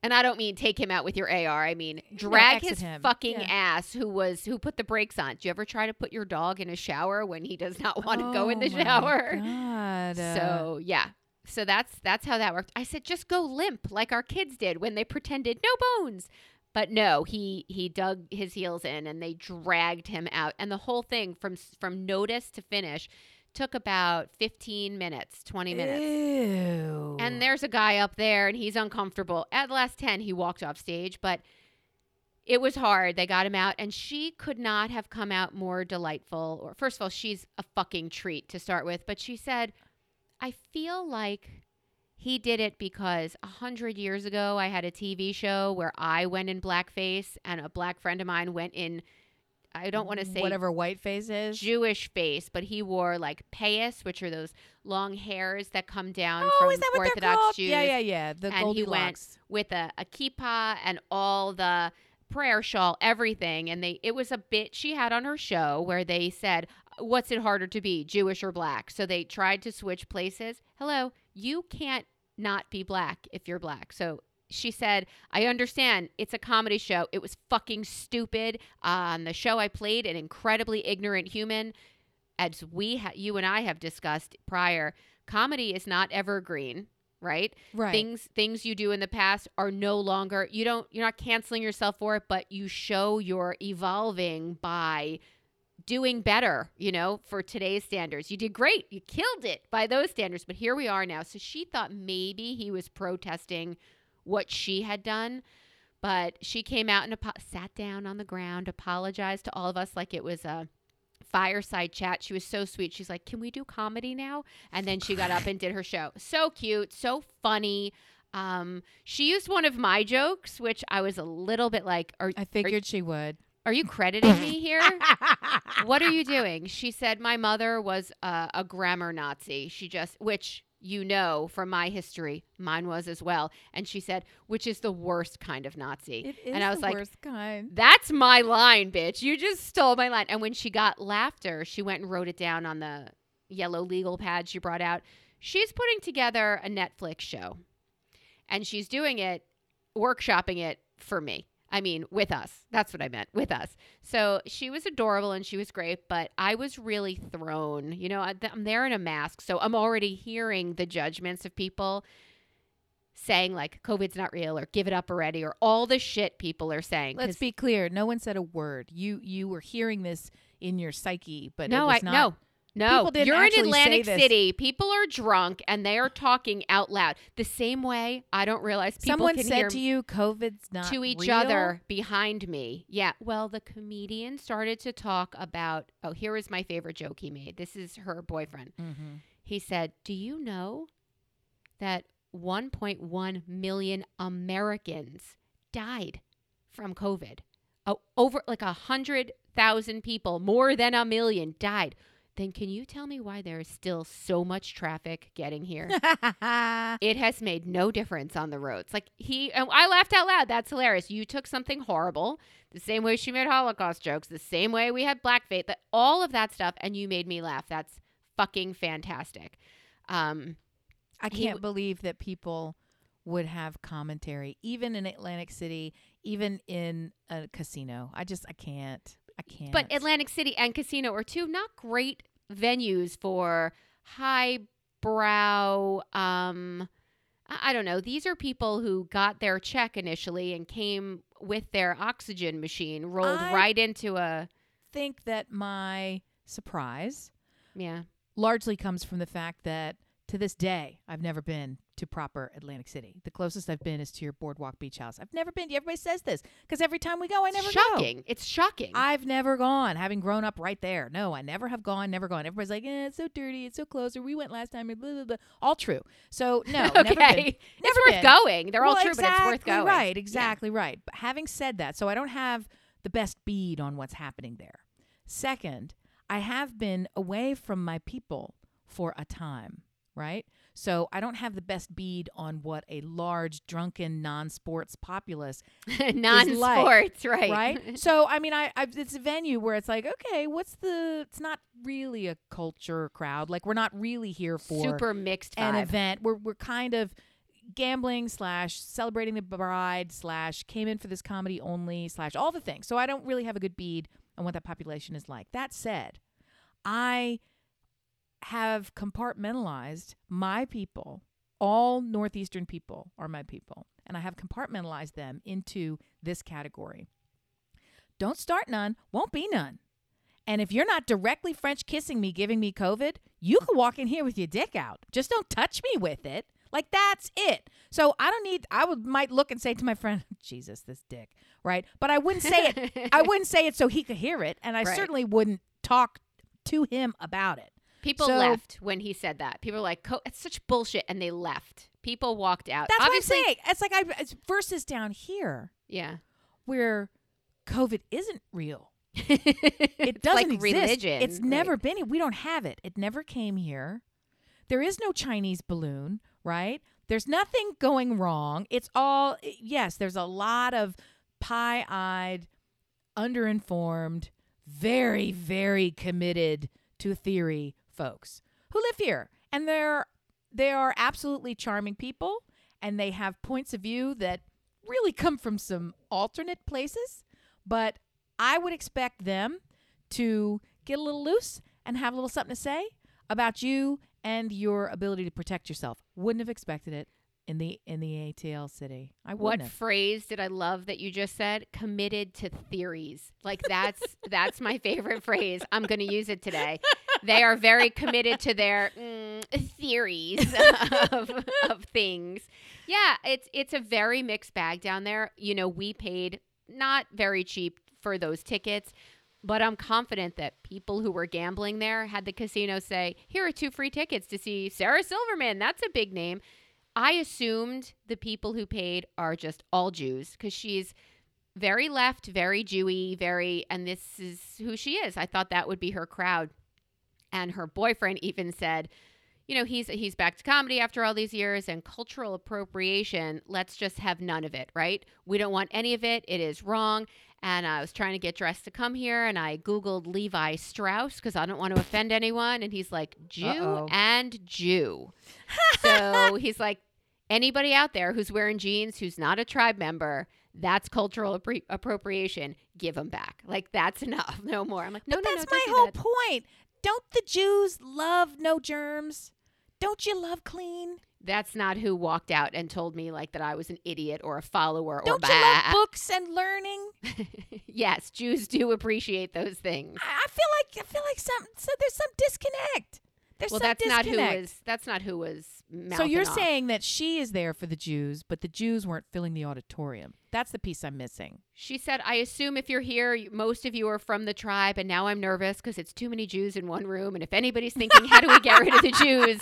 [SPEAKER 1] And I don't mean take him out with your AR. I mean drag his
[SPEAKER 2] him.
[SPEAKER 1] fucking
[SPEAKER 2] Yeah.
[SPEAKER 1] ass who was who put the brakes on. Do you ever try to put your dog in a shower when he does not want to go in the
[SPEAKER 2] Oh
[SPEAKER 1] shower?
[SPEAKER 2] God.
[SPEAKER 1] So yeah. So that's that's how that worked. I said just go limp like our kids did when they pretended no bones. But no, he he dug his heels in and they dragged him out. And the whole thing from from notice to finish took about 15 minutes, 20 minutes.
[SPEAKER 2] Ew.
[SPEAKER 1] And there's a guy up there and he's uncomfortable. At the last 10, he walked off stage, but it was hard. They got him out and she could not have come out more delightful. Or first of all, she's a fucking treat to start with, but she said, "I feel like he did it because a hundred years ago I had a TV show where I went in blackface and a black friend of mine went in I don't want to say
[SPEAKER 2] whatever white face is.
[SPEAKER 1] Jewish face, but he wore like payas, which are those long hairs that come down
[SPEAKER 2] oh,
[SPEAKER 1] from
[SPEAKER 2] is that what
[SPEAKER 1] Orthodox? Jews
[SPEAKER 2] Yeah, yeah, yeah. The
[SPEAKER 1] And he went with a, a kippah and all the prayer shawl, everything. And they it was a bit she had on her show where they said, What's it harder to be, Jewish or black? So they tried to switch places. Hello, you can't not be black if you're black. So she said, I understand it's a comedy show. It was fucking stupid. On the show I played, an incredibly ignorant human. As we, ha- you and I have discussed prior, comedy is not evergreen, right?
[SPEAKER 2] right.
[SPEAKER 1] Things things you do in the past are no longer. You don't. You're not canceling yourself for it, but you show you're evolving by doing better, you know, for today's standards. You did great. You killed it by those standards. But here we are now. So she thought maybe he was protesting what she had done. But she came out and apo- sat down on the ground, apologized to all of us like it was a fireside chat. She was so sweet. She's like, Can we do comedy now? And then she got up and did her show. So cute, so funny. Um, she used one of my jokes, which I was a little bit like, Are,
[SPEAKER 2] I figured she would.
[SPEAKER 1] are you crediting me here? what are you doing? She said, My mother was uh, a grammar Nazi. She just, which you know from my history, mine was as well. And she said, which is the worst kind of Nazi. And I was
[SPEAKER 2] the
[SPEAKER 1] like,
[SPEAKER 2] worst kind.
[SPEAKER 1] that's my line, bitch. You just stole my line. And when she got laughter, she went and wrote it down on the yellow legal pad she brought out. She's putting together a Netflix show. And she's doing it, workshopping it for me. I mean, with us. That's what I meant, with us. So she was adorable and she was great, but I was really thrown. You know, I'm there in a mask, so I'm already hearing the judgments of people saying, like, COVID's not real or give it up already or all the shit people are saying.
[SPEAKER 2] Let's be clear. No one said a word. You you were hearing this in your psyche, but
[SPEAKER 1] no,
[SPEAKER 2] it was
[SPEAKER 1] I
[SPEAKER 2] not.
[SPEAKER 1] no. No,
[SPEAKER 2] People didn't
[SPEAKER 1] you're in Atlantic. City. People are drunk and they are talking out loud. The same way I don't realize people
[SPEAKER 2] Someone
[SPEAKER 1] can
[SPEAKER 2] said to you, "COVID's not
[SPEAKER 1] to each
[SPEAKER 2] real?
[SPEAKER 1] other behind me. Yeah. Well, the comedian started to talk about. Oh, here is my favorite joke he made. This is her boyfriend.
[SPEAKER 2] Mhm.
[SPEAKER 1] He said, "Do you know that 1.1 million Americans died from COVID? Oh, over like a hundred thousand people, more than a million, died." Then can you tell me why there is still so much traffic getting here? it has made no difference on the roads. Like he, and I laughed out loud. That's hilarious. You took something horrible, the same way she made Holocaust jokes, the same way we had blackface, that all of that stuff, and you made me laugh. That's fucking fantastic. Um,
[SPEAKER 2] I can't believe that people would have commentary, even in Atlantic City, even in a casino. I just I can't. I can't.
[SPEAKER 1] but Atlantic City and Casino are two not great venues for highbrow. Um, I don't know. These are people who got their check initially and came with their oxygen machine, rolled
[SPEAKER 2] I-
[SPEAKER 1] right into a
[SPEAKER 2] think that my surprise
[SPEAKER 1] yeah.
[SPEAKER 2] largely comes from the fact that to this day I've never been to proper Atlantic City. The closest I've been is to your Boardwalk Beach House. I've never been. Everybody says this because every time we go, I never go.
[SPEAKER 1] shocking. It's shocking.
[SPEAKER 2] I've never gone, having grown up right there. No, I never have gone, never gone. Everybody's like, eh, it's so dirty, it's so close, or we went last time, or blah, blah, blah. All true. So, no,
[SPEAKER 1] okay,
[SPEAKER 2] never been.
[SPEAKER 1] it's
[SPEAKER 2] Never
[SPEAKER 1] worth
[SPEAKER 2] been.
[SPEAKER 1] going. They're all
[SPEAKER 2] Well,
[SPEAKER 1] true, but it's worth going.
[SPEAKER 2] Right, exactly right. But having said that, so I don't have the best bead on what's happening there. Second, I have been away from my people for a time, right? So I don't have the best bead on what a large, drunken, non-sports populace
[SPEAKER 1] Non-sports, right?
[SPEAKER 2] right? so I mean, I, I it's a venue where it's like, okay, what's the? It's not really a culture crowd. Like we're not really here for
[SPEAKER 1] Super mixed
[SPEAKER 2] an
[SPEAKER 1] vibe.
[SPEAKER 2] event. We're we're kind of gambling slash celebrating the bride slash came in for this comedy only slash all the things. So I don't really have a good bead on what that population is like. That said, I have compartmentalized my people. All northeastern people are my people, and I have compartmentalized them into this category. Don't start none, won't be none. And if you're not directly French kissing me, giving me COVID, you can walk in here with your dick out. Just don't touch me with it. Like that's it. So I don't need. I would might look and say to my friend, Jesus, this dick, right? But I wouldn't say it. I wouldn't say it so he could hear it, and I
[SPEAKER 1] Right.
[SPEAKER 2] certainly wouldn't talk to him about it.
[SPEAKER 1] People
[SPEAKER 2] So-
[SPEAKER 1] left when he said that. People were like, Co- "It's such bullshit," and they left. People walked out.
[SPEAKER 2] That's
[SPEAKER 1] Obviously,
[SPEAKER 2] what I'm saying. It's like I it's versus down here
[SPEAKER 1] yeah.
[SPEAKER 2] where COVID isn't real.
[SPEAKER 1] it
[SPEAKER 2] doesn't
[SPEAKER 1] like
[SPEAKER 2] exist.
[SPEAKER 1] religion.
[SPEAKER 2] It's
[SPEAKER 1] right.
[SPEAKER 2] never been. here. We don't have it. It never came here. There is no Chinese balloon, right? There's nothing going wrong. It's all yes. There's a lot of pie-eyed, underinformed, very very committed to theory folks who live here, and they're they are absolutely charming people, and they have points of view that really come from some alternate places. But I would expect them to get a little loose and have a little something to say about you and your ability to protect yourself. Wouldn't have expected it in the in the ATL city. I
[SPEAKER 1] What
[SPEAKER 2] have.
[SPEAKER 1] phrase did I love that you just said? Committed to theories. Like that's that's my favorite phrase. I'm going to use it today. They are very committed to their mm, theories of, of things. Yeah, it's it's a very mixed bag down there. You know, we paid not very cheap for those tickets, but I'm confident that people who were gambling there had the casino say, "Here are two free tickets to see Sarah Silverman. That's a big name." I assumed the people who paid are just all Jews because she's very left, very Jewy, very, and this is who she is. I thought that would be her crowd. And her boyfriend even said, you know, he's he's back to comedy after all these years and cultural appropriation. Let's just have none of it, right? We don't want any of it. It is wrong. And I was trying to get dressed to come here, and I googled Levi Strauss because I don't want to offend anyone. And he's like Jew
[SPEAKER 2] Uh-oh.
[SPEAKER 1] and Jew. so he's like anybody out there who's wearing jeans who's not a tribe member. That's cultural appre- appropriation. Give them back. Like that's enough. No more. I'm like, no,
[SPEAKER 2] but
[SPEAKER 1] no,
[SPEAKER 2] that's
[SPEAKER 1] no.
[SPEAKER 2] my whole
[SPEAKER 1] that.
[SPEAKER 2] point. Don't the Jews love no germs? Don't you love clean?
[SPEAKER 1] That's not who walked out and told me like that I was an idiot or a follower or
[SPEAKER 2] bad.
[SPEAKER 1] Don't
[SPEAKER 2] you love books and learning?
[SPEAKER 1] yes, Jews do appreciate those things.
[SPEAKER 2] I, I feel like I feel like some so there's some disconnect. There's
[SPEAKER 1] well,
[SPEAKER 2] some
[SPEAKER 1] that's not who was. That's not who was.
[SPEAKER 2] So you're
[SPEAKER 1] off.
[SPEAKER 2] saying that she is there for the Jews, but the Jews weren't filling the auditorium. That's the piece I'm missing.
[SPEAKER 1] She said, "I assume if you're here, most of you are from the tribe, and now I'm nervous because it's too many Jews in one room. And if anybody's thinking, how do we get rid of the Jews?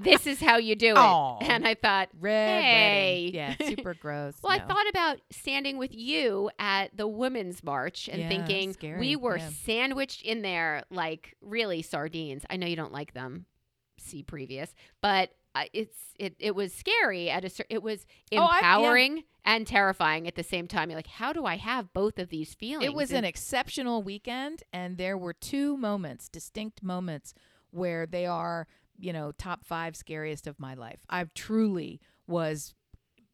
[SPEAKER 1] This is how you do it."
[SPEAKER 2] Aw.
[SPEAKER 1] And I thought,
[SPEAKER 2] Red
[SPEAKER 1] Hey.
[SPEAKER 2] wedding. Yeah, super gross.
[SPEAKER 1] Well, I thought about standing with you at the Women's March and
[SPEAKER 2] Yeah,
[SPEAKER 1] thinking
[SPEAKER 2] scary,
[SPEAKER 1] we were
[SPEAKER 2] yeah.
[SPEAKER 1] sandwiched in there like really sardines. I know you don't like them. See previous, but uh, it's it it was scary at a it was
[SPEAKER 2] Oh, I- yeah.
[SPEAKER 1] empowering and terrifying at the same time. You're like, how do I have both of these feelings?
[SPEAKER 2] It was
[SPEAKER 1] And-
[SPEAKER 2] an exceptional weekend, and there were two moments, distinct moments, where they are, you know, top five scariest of my life. I truly was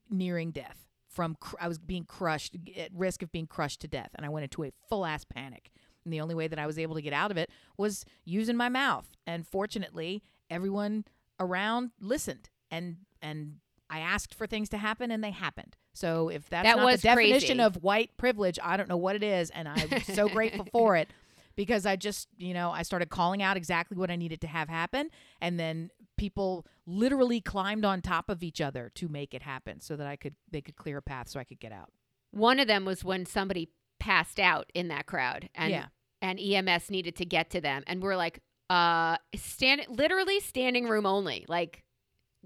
[SPEAKER 2] nearing death from. Cr- I was being crushed, at risk of being crushed to death, and I went into a full ass panic. And the only way that I was able to get out of it was using my mouth. And fortunately, everyone around listened, and and I asked for things to happen, and they happened. So if that's
[SPEAKER 1] That
[SPEAKER 2] not
[SPEAKER 1] was
[SPEAKER 2] the definition
[SPEAKER 1] crazy.
[SPEAKER 2] of white privilege, I don't know what it is, and I'm so grateful for it because I just, you know, I started calling out exactly what I needed to have happen, and then people literally climbed on top of each other to make it happen, so that I could they could clear a path so I could get out.
[SPEAKER 1] one of them was when somebody passed out in that crowd, and
[SPEAKER 2] yeah,
[SPEAKER 1] and EMS needed to get to them, and we're like, uh, stand literally standing room only, like.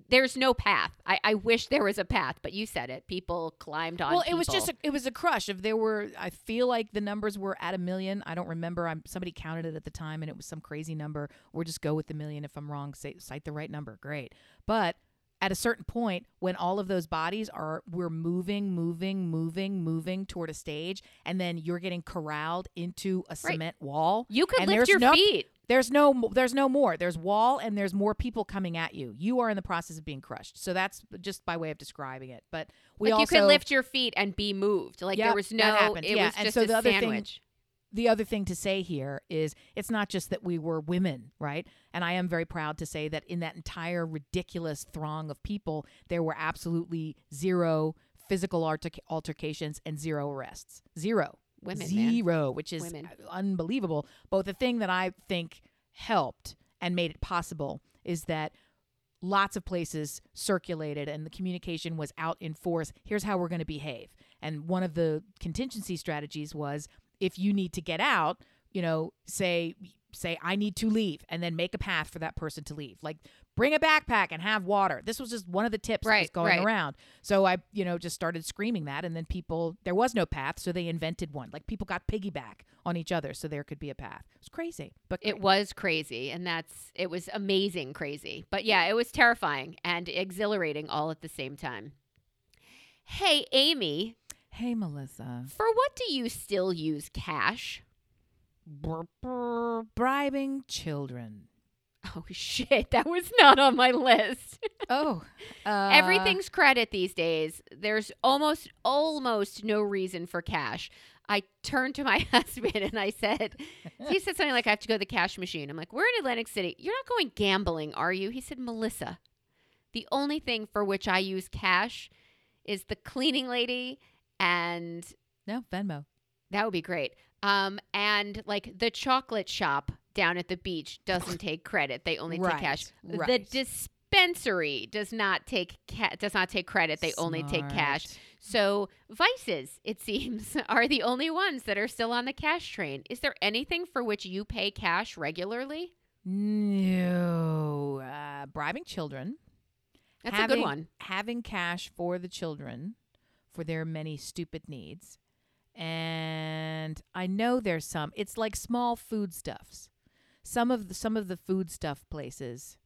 [SPEAKER 1] There's no path. I, I wish there was a path, but you said it. People climbed on.
[SPEAKER 2] well, it was just a, it was a crush. If there were, I feel like the numbers were at a million. I don't remember. I'm somebody counted it at the time, and it was some crazy number. Or just go with the million. If I'm wrong, say cite the right number. Great, but at a certain point when all of those bodies are we're moving moving moving moving toward a stage and then you're getting corralled into a
[SPEAKER 1] Right.
[SPEAKER 2] cement wall
[SPEAKER 1] you could lift
[SPEAKER 2] there's
[SPEAKER 1] your
[SPEAKER 2] no-
[SPEAKER 1] feet.
[SPEAKER 2] there's no there's no more there's wall and there's more people coming at you you are in the process of being crushed so that's just by way of describing it but we
[SPEAKER 1] like
[SPEAKER 2] also
[SPEAKER 1] you could lift your feet and be moved. Like
[SPEAKER 2] Yep,
[SPEAKER 1] there was no. It
[SPEAKER 2] Yeah,
[SPEAKER 1] was
[SPEAKER 2] and
[SPEAKER 1] just
[SPEAKER 2] so
[SPEAKER 1] a
[SPEAKER 2] the other thing-
[SPEAKER 1] sandwich.
[SPEAKER 2] The other thing to say here is it's not just that we were women, right? And I am very proud to say that in that entire ridiculous throng of people, there were absolutely zero physical alter- altercations and zero arrests. Zero.
[SPEAKER 1] Women, man.
[SPEAKER 2] Zero, which is
[SPEAKER 1] Women.
[SPEAKER 2] unbelievable. But the thing that I think helped and made it possible is that lots of places circulated and the communication was out in force. Here's how we're going to behave. And one of the contingency strategies was if you need to get out, you know, say say I need to leave and then make a path for that person to leave. Like bring a backpack and have water. This was just one of the tips that was going
[SPEAKER 1] right.
[SPEAKER 2] around. So I, you know, just started screaming that and then people there was no path, so they invented one. Like people got piggyback on each other so there could be a path. It was crazy. But
[SPEAKER 1] It was crazy, and that's it was amazing crazy. But yeah, it was terrifying and exhilarating all at the same time. Hey, Amy,
[SPEAKER 2] Hey Melissa.
[SPEAKER 1] for what do you still use cash?
[SPEAKER 2] Bribing children.
[SPEAKER 1] Oh shit, that was not on my list.
[SPEAKER 2] Oh, uh,
[SPEAKER 1] Everything's credit these days. There's almost almost no reason for cash. I turned to my husband and I said, he said something like, I have to go to the cash machine. I'm like, we're in Atlantic City. You're not going gambling, are you? He said, Melissa, the only thing for which I use cash is the cleaning lady and
[SPEAKER 2] no Venmo.
[SPEAKER 1] that would be great. Um, and like the chocolate shop down at the beach doesn't take credit; they only
[SPEAKER 2] Right,
[SPEAKER 1] take cash. The dispensary does not take ca- does not take credit; they only take cash. So vices, it seems, are the only ones that are still on the cash train. Is there anything for which you pay cash regularly?
[SPEAKER 2] No, uh, bribing children.
[SPEAKER 1] That's
[SPEAKER 2] having,
[SPEAKER 1] a good one.
[SPEAKER 2] Having cash for the children for their many stupid needs. And I know there's some. It's like small foodstuffs. Some of the some of the foodstuff places.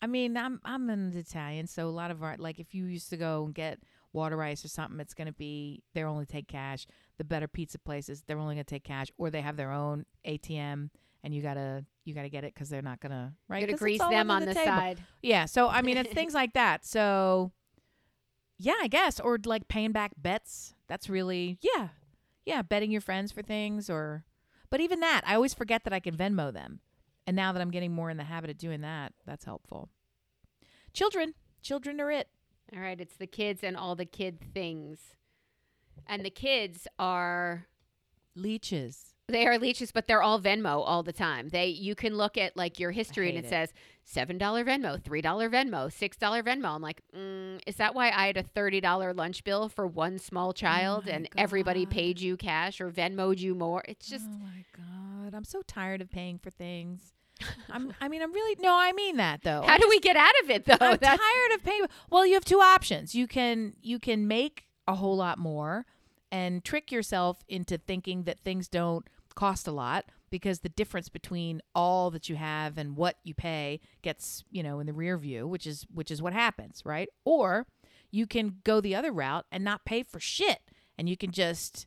[SPEAKER 2] I mean, I'm I'm an Italian, so a lot of our like if you used to go and get water ice or something, it's gonna be they're only take cash. The better pizza places, they're only gonna take cash, or they have their own ATM, and you gotta you gotta get it because they're not gonna right. 'Cause
[SPEAKER 1] gonna grease them on the,
[SPEAKER 2] table.
[SPEAKER 1] side.
[SPEAKER 2] Yeah, so I mean, it's things like that. So, yeah, I guess, or like paying back bets. That's really, yeah, yeah, betting your friends for things, or, but even that, I always forget that I can Venmo them, and now that I'm getting more in the habit of doing that, that's helpful. Children, children are it.
[SPEAKER 1] All right, it's the kids and all the kid things. And the kids are
[SPEAKER 2] Leeches.
[SPEAKER 1] They are leeches, but they're all Venmo all the time. They you can look at like your history and it,
[SPEAKER 2] it.
[SPEAKER 1] says seven dollar Venmo, three dollar Venmo, six dollar Venmo. I'm like, mm, is that why I had a thirty dollar lunch bill for one small child
[SPEAKER 2] my
[SPEAKER 1] and everybody paid you cash or Venmoed you more? It's just
[SPEAKER 2] oh my god, I'm so tired of paying for things. I'm. I mean, I'm really. No, I mean that though.
[SPEAKER 1] how do we get out of it though?
[SPEAKER 2] I'm
[SPEAKER 1] That's-
[SPEAKER 2] tired of paying. Well, you have two options. You can you can make a whole lot more and trick yourself into thinking that things don't cost a lot because the difference between all that you have and what you pay gets, you know, in the rear view, which is which is what happens, right? Or you can go the other route and not pay for shit and you can just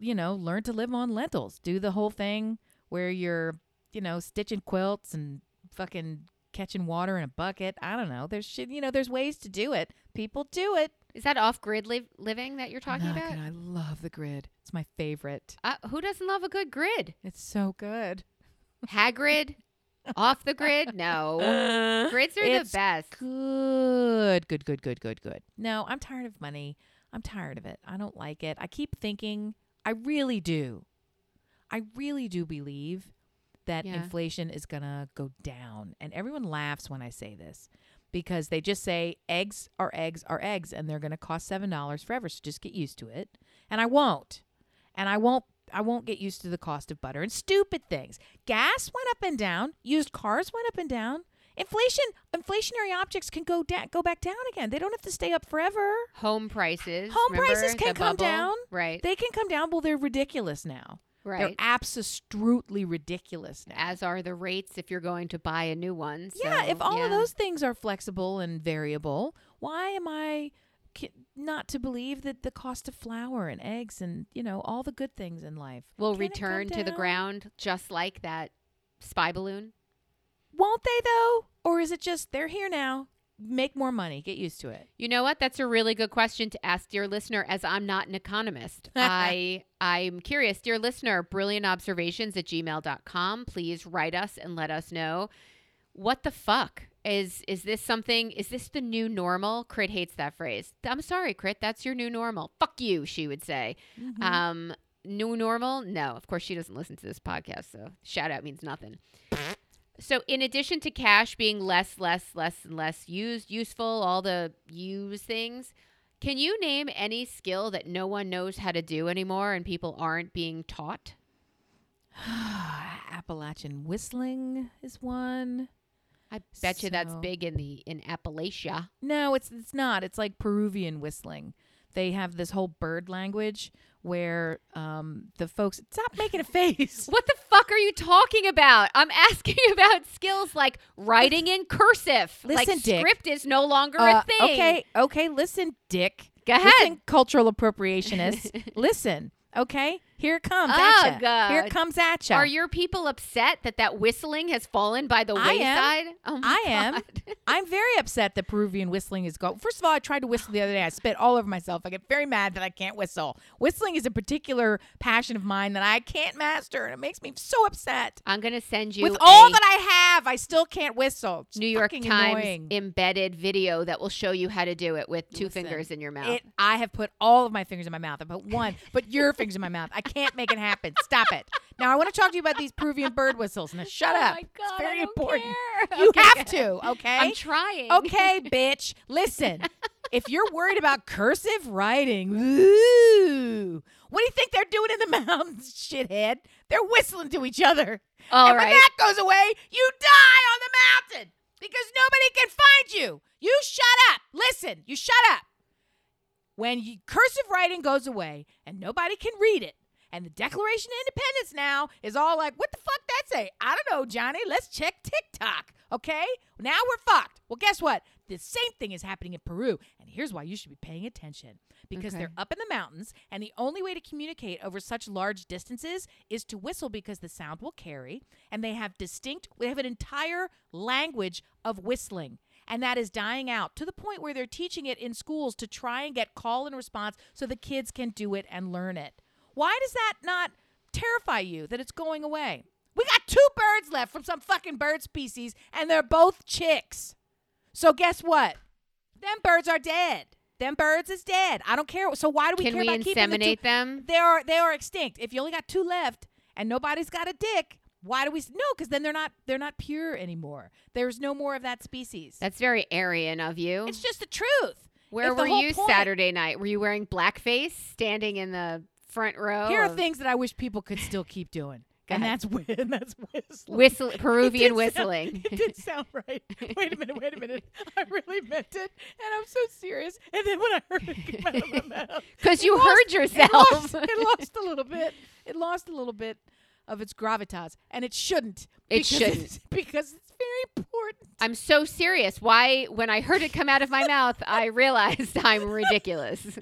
[SPEAKER 2] you know, learn to live on lentils. Do the whole thing where you're, you know, stitching quilts and fucking catching water in a bucket. I don't know. There's shit, you know, there's ways to do it. People do it.
[SPEAKER 1] Is that off grid li- living that you're talking about?
[SPEAKER 2] I love the grid. It's my favorite.
[SPEAKER 1] Uh, who doesn't love a good grid?
[SPEAKER 2] It's so good.
[SPEAKER 1] Hagrid? off the grid? No. Grids are
[SPEAKER 2] It's
[SPEAKER 1] the best.
[SPEAKER 2] Good, good, good, good, good, good. No, I'm tired of money. I'm tired of it. I don't like it. I keep thinking, I really do. I really do believe that
[SPEAKER 1] Yeah.
[SPEAKER 2] inflation is going to go down. And everyone laughs when I say this because they just say eggs are eggs are eggs and they're going to cost $7 forever. So just get used to it. And I won't. And I won't I won't get used to the cost of butter and stupid things. Gas went up and down. Used cars went up and down. Inflation, inflationary objects can go down, go back down again. They don't have to stay up forever.
[SPEAKER 1] Home prices.
[SPEAKER 2] Home prices can come
[SPEAKER 1] bubble?
[SPEAKER 2] down.
[SPEAKER 1] Right.
[SPEAKER 2] They can come down. Well, they're ridiculous now.
[SPEAKER 1] Right.
[SPEAKER 2] They're absolutely ridiculous now.
[SPEAKER 1] As are the rates if you're going to buy a new one.
[SPEAKER 2] yeah, if all
[SPEAKER 1] yeah.
[SPEAKER 2] of those things are flexible and variable, why am I not to believe that the cost of flour and eggs and you know all the good things in life
[SPEAKER 1] will
[SPEAKER 2] Can it come
[SPEAKER 1] return to the ground just like that spy balloon?
[SPEAKER 2] Won't they though? Or is it just they're here now? Make more money. Get used to it.
[SPEAKER 1] You know what? That's a really good question to ask dear listener as I'm not an economist. I I'm curious, dear listener, brilliant observations at gmail.com. Please write us and let us know. What the fuck? Is is this something is this the new normal? Crit hates that phrase. I'm sorry, Crit, that's your new normal. Fuck you, she would say.
[SPEAKER 2] Mm-hmm.
[SPEAKER 1] Um new normal? No, of course she doesn't listen to this podcast, so shout out means nothing. So, in addition to cash being less, less, less, and less used, useful, all the use things, can you name any skill that no one knows how to do anymore and people aren't being taught?
[SPEAKER 2] Appalachian whistling is one.
[SPEAKER 1] I bet you that's big in the in Appalachia.
[SPEAKER 2] No, it's it's not. It's like Peruvian whistling. They have this whole bird language where um, the folks stop making a face.
[SPEAKER 1] What the fuck are you talking about? I'm asking about skills like writing in cursive. like
[SPEAKER 2] Listen, Dick.
[SPEAKER 1] script is no longer
[SPEAKER 2] Uh,
[SPEAKER 1] a thing.
[SPEAKER 2] Okay, okay. Listen, Dick.
[SPEAKER 1] Go ahead.
[SPEAKER 2] Listen, cultural appropriationists. listen. Okay, here it comes
[SPEAKER 1] Oh,
[SPEAKER 2] at.
[SPEAKER 1] God.
[SPEAKER 2] Here it comes at ya.
[SPEAKER 1] Are your people upset that that whistling has fallen by the wayside?
[SPEAKER 2] I am.
[SPEAKER 1] Oh
[SPEAKER 2] I am. I'm very upset that Peruvian whistling is gone. First of all, I tried to whistle the other day. I spit all over myself. I get very mad that I can't whistle. Whistling is a particular passion of mine that I can't master, and it makes me so upset.
[SPEAKER 1] I'm gonna send you
[SPEAKER 2] With all that I have, I still can't whistle. It's
[SPEAKER 1] New York Times
[SPEAKER 2] annoying.
[SPEAKER 1] embedded video that will show you how to do it with two
[SPEAKER 2] Listen,
[SPEAKER 1] fingers in your mouth.
[SPEAKER 2] It, I have put all of my fingers in my mouth. I put one, but your fingers in my mouth. I can't make it happen. Stop it. Now I want to talk to you about these Peruvian bird whistles. Now shut
[SPEAKER 1] oh
[SPEAKER 2] up.
[SPEAKER 1] my God,
[SPEAKER 2] it's very important.
[SPEAKER 1] care.
[SPEAKER 2] You
[SPEAKER 1] Okay,
[SPEAKER 2] have to. Okay.
[SPEAKER 1] I'm trying.
[SPEAKER 2] okay, bitch. Listen, if you're worried about cursive writing, ooh, what do you think they're doing in the mountains, shithead? They're whistling to each other.
[SPEAKER 1] All
[SPEAKER 2] and when that goes away, you die on the mountain because nobody can find you. You shut up. Listen, you shut up. When you, cursive writing goes away and nobody can read it, And the Declaration of Independence now is all like, what the fuck that say? I don't know, Johnny. Let's check TikTok. Okay? Now we're fucked. Well, guess what? The same thing is happening in Peru. And here's why you should be paying attention. Because
[SPEAKER 1] Okay.
[SPEAKER 2] they're up in the mountains, and the only way to communicate over such large distances is to whistle because the sound will carry. And they have distinct, they have an entire language of whistling. And that is dying out to the point where they're teaching it in schools to try and get call and response so the kids can do it and learn it. Why does that not terrify you that it's going away? We got two birds left from some fucking bird species, and they're both chicks. So guess what? Them birds are dead. Them birds is dead. I don't care. So why do we
[SPEAKER 1] Can
[SPEAKER 2] care
[SPEAKER 1] we
[SPEAKER 2] about keeping the two?
[SPEAKER 1] inseminate them?
[SPEAKER 2] They are they are extinct. If you only got two left and nobody's got a dick, why do we s- no? Because then they're not they're not pure anymore. There's no more of that species.
[SPEAKER 1] That's very Aryan of you.
[SPEAKER 2] it's just the truth.
[SPEAKER 1] Where
[SPEAKER 2] it's
[SPEAKER 1] were you
[SPEAKER 2] point.
[SPEAKER 1] Saturday night? Were you wearing blackface, standing in the front row?
[SPEAKER 2] Here are
[SPEAKER 1] of
[SPEAKER 2] things that I wish people could still keep doing.
[SPEAKER 1] Go
[SPEAKER 2] and
[SPEAKER 1] ahead.
[SPEAKER 2] that's whi- that's whistling.
[SPEAKER 1] Whistle,
[SPEAKER 2] It
[SPEAKER 1] Peruvian
[SPEAKER 2] did sound-
[SPEAKER 1] whistling.
[SPEAKER 2] it did sound right. Wait a minute, wait a minute. I really meant it, and I'm so serious. And then when I heard it come out of my mouth,
[SPEAKER 1] Because you
[SPEAKER 2] it lost-
[SPEAKER 1] heard
[SPEAKER 2] It
[SPEAKER 1] yourself.
[SPEAKER 2] lost, it lost a little bit. It lost a little bit of its gravitas, and it shouldn't.
[SPEAKER 1] It
[SPEAKER 2] because
[SPEAKER 1] shouldn't.
[SPEAKER 2] it's- because it's very important.
[SPEAKER 1] I'm so serious. Why, when I heard it come out of my mouth, I realized I'm ridiculous.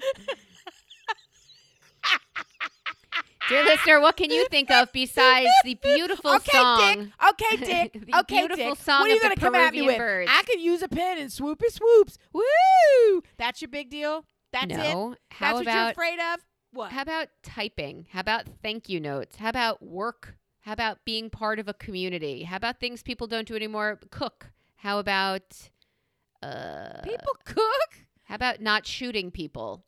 [SPEAKER 1] Dear listener, what can you think of besides the beautiful song?
[SPEAKER 2] okay,
[SPEAKER 1] song?
[SPEAKER 2] Dick. Okay, Dick.
[SPEAKER 1] The
[SPEAKER 2] okay,
[SPEAKER 1] beautiful
[SPEAKER 2] Dick.
[SPEAKER 1] song
[SPEAKER 2] what are you gonna come at me with?
[SPEAKER 1] birds.
[SPEAKER 2] I could use a pen and swoopy swoops. Woo! That's your big deal. That's it.
[SPEAKER 1] How
[SPEAKER 2] That's what you're
[SPEAKER 1] about
[SPEAKER 2] afraid of. What?
[SPEAKER 1] how about typing? How about thank you notes? How about work? How about being part of a community? How about things people don't do anymore? Cook. How about uh
[SPEAKER 2] People cook.
[SPEAKER 1] How about not shooting people?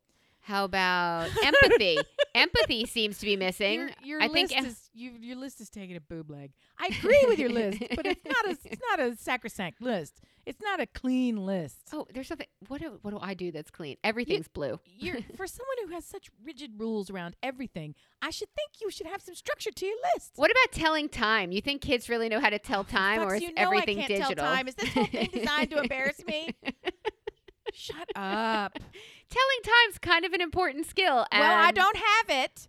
[SPEAKER 1] How about empathy? empathy seems to be missing.
[SPEAKER 2] Your, your
[SPEAKER 1] I
[SPEAKER 2] list
[SPEAKER 1] think
[SPEAKER 2] is you, your list is taking a boob leg. I agree with your list, but it's not a it's not a sacrosanct list. It's not a clean list.
[SPEAKER 1] Oh, there's something. What do what do I do that's clean? Everything's blue.
[SPEAKER 2] You're for someone who has such rigid rules around everything. I should think you should have some structure to your list.
[SPEAKER 1] What about telling time? You think kids really know how to tell time,
[SPEAKER 2] Fucks,
[SPEAKER 1] or is
[SPEAKER 2] you know
[SPEAKER 1] everything
[SPEAKER 2] I can't
[SPEAKER 1] digital?
[SPEAKER 2] Tell time. Is this whole thing designed to embarrass me? Shut up.
[SPEAKER 1] Telling time's kind of an important skill.
[SPEAKER 2] well, I don't have it.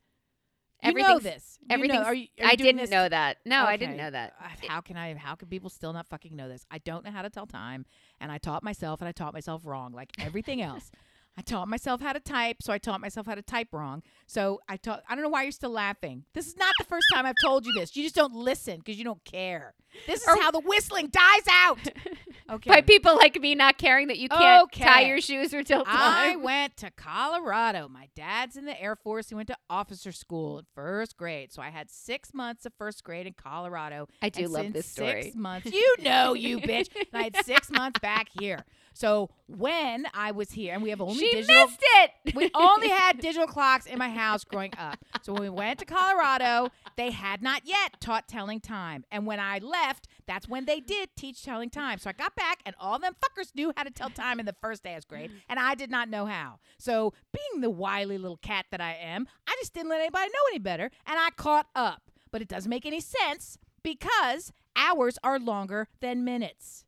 [SPEAKER 2] You know this. You know- are you- are
[SPEAKER 1] I didn't
[SPEAKER 2] this-
[SPEAKER 1] know that. No, I didn't know that.
[SPEAKER 2] Uh, How can I? How can people still not fucking know this? I don't know how to tell time, and I taught myself, and I taught myself wrong, like everything else. I taught myself how to type, so I taught myself how to type wrong. So I taught. I don't know why you're still laughing. This is not the first time I've told you this. You just don't listen because you don't care. This is
[SPEAKER 1] Or-
[SPEAKER 2] how the whistling dies out. Okay.
[SPEAKER 1] By people like me not caring that you can't tie your shoes or tell
[SPEAKER 2] I
[SPEAKER 1] time.
[SPEAKER 2] went to Colorado. My dad's in the Air Force. He went to officer school in first grade. So I had six months of first grade in Colorado.
[SPEAKER 1] I do
[SPEAKER 2] And
[SPEAKER 1] love this story.
[SPEAKER 2] Six months. You know, you bitch. And I had six months back here. So when I was here, and we have only
[SPEAKER 1] she
[SPEAKER 2] digital.
[SPEAKER 1] missed it.
[SPEAKER 2] We only had digital clocks in my house growing up. So when we went to Colorado, they had not yet taught telling time. And when I left, that's when they did teach telling time. So I got back, and all them fuckers knew how to tell time in the first day of grade, mm. and I did not know how. So being the wily little cat that I am, I just didn't let anybody know any better, and I caught up. But it doesn't make any sense because hours are longer than minutes.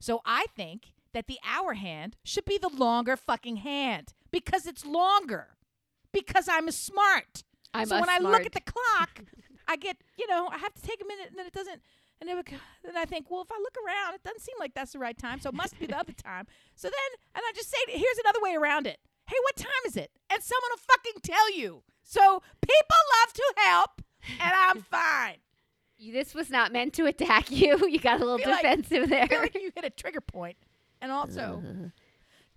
[SPEAKER 2] So I think that the hour hand should be the longer fucking hand because it's longer. Because I'm smart.
[SPEAKER 1] I'm
[SPEAKER 2] so when I look at the clock, I get, you know, I have to take a minute and then it doesn't and then, it, then I think, well, if I look around, it doesn't seem like that's the right time, so it must be the other time. So then, and I just say, here's another way around it. Hey, what time is it? And someone will fucking tell you. So people love to help, and I'm fine.
[SPEAKER 1] this was not meant to attack you. You got a little
[SPEAKER 2] Feel like-
[SPEAKER 1] defensive there.
[SPEAKER 2] I feel like you hit a trigger point. And also,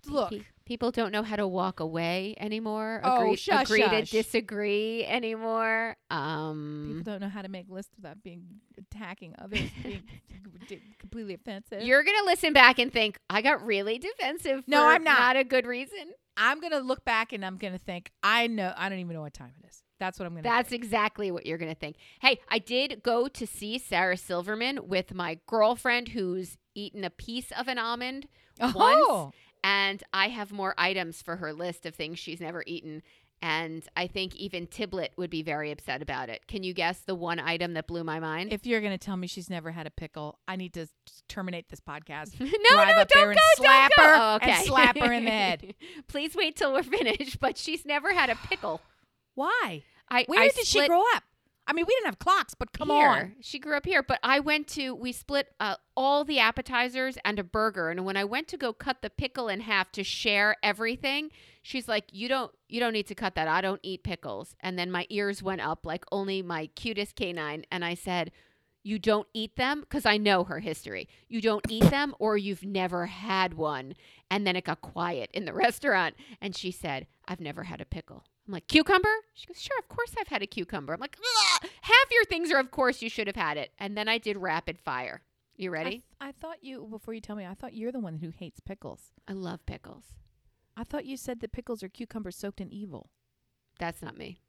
[SPEAKER 2] look,
[SPEAKER 1] Pe- people don't know how to walk away anymore.
[SPEAKER 2] Oh,
[SPEAKER 1] agree,
[SPEAKER 2] shush,
[SPEAKER 1] agree to disagree anymore. Um,
[SPEAKER 2] People don't know how to make lists without being attacking others, being completely offensive.
[SPEAKER 1] you're gonna listen back and think I got really defensive.
[SPEAKER 2] No,
[SPEAKER 1] for
[SPEAKER 2] I'm not.
[SPEAKER 1] Not a good reason.
[SPEAKER 2] I'm gonna look back and I'm gonna think, I know, I don't even know what time it is. That's what I'm gonna.
[SPEAKER 1] That's exactly what you're gonna think. Hey, I did go to see Sarah Silverman with my girlfriend who's eaten a piece of an almond
[SPEAKER 2] think.
[SPEAKER 1] once. And I have more items for her list of things she's never eaten. And I think even Tiblet would be very upset about it. Can you guess the one item that blew my mind?
[SPEAKER 2] if you're gonna tell me she's never had a pickle, I need to terminate this podcast.
[SPEAKER 1] no,
[SPEAKER 2] drive
[SPEAKER 1] no,
[SPEAKER 2] up
[SPEAKER 1] don't
[SPEAKER 2] there and
[SPEAKER 1] go,
[SPEAKER 2] slap
[SPEAKER 1] don't go.
[SPEAKER 2] her
[SPEAKER 1] Oh,
[SPEAKER 2] and
[SPEAKER 1] okay.
[SPEAKER 2] slap her in the head.
[SPEAKER 1] Please wait till we're finished. But she's never had a pickle.
[SPEAKER 2] Why?
[SPEAKER 1] I
[SPEAKER 2] Where
[SPEAKER 1] I
[SPEAKER 2] did she grow up? I mean, we didn't have clocks, but come
[SPEAKER 1] here.
[SPEAKER 2] on.
[SPEAKER 1] She grew up here, but I went to we split uh, all the appetizers and a burger. And when I went to go cut the pickle in half to share everything, she's like, "You don't you don't need to cut that. I don't eat pickles." And then my ears went up like only my cutest canine, and I said, "You don't eat them because I know her history. You don't eat them, or you've never had one." And then it got quiet in the restaurant, and she said, "I've never had a pickle." I'm like, cucumber? She goes, sure, of course I've had a cucumber. I'm like, Ugh! half your things are, of course, you should have had it. And then I did rapid fire. You
[SPEAKER 2] I,
[SPEAKER 1] ready?
[SPEAKER 2] th- I thought you before you tell me. I thought you're the one who hates pickles.
[SPEAKER 1] I, love pickles.
[SPEAKER 2] I thought you said that pickles are cucumbers soaked in evil.
[SPEAKER 1] That's not me.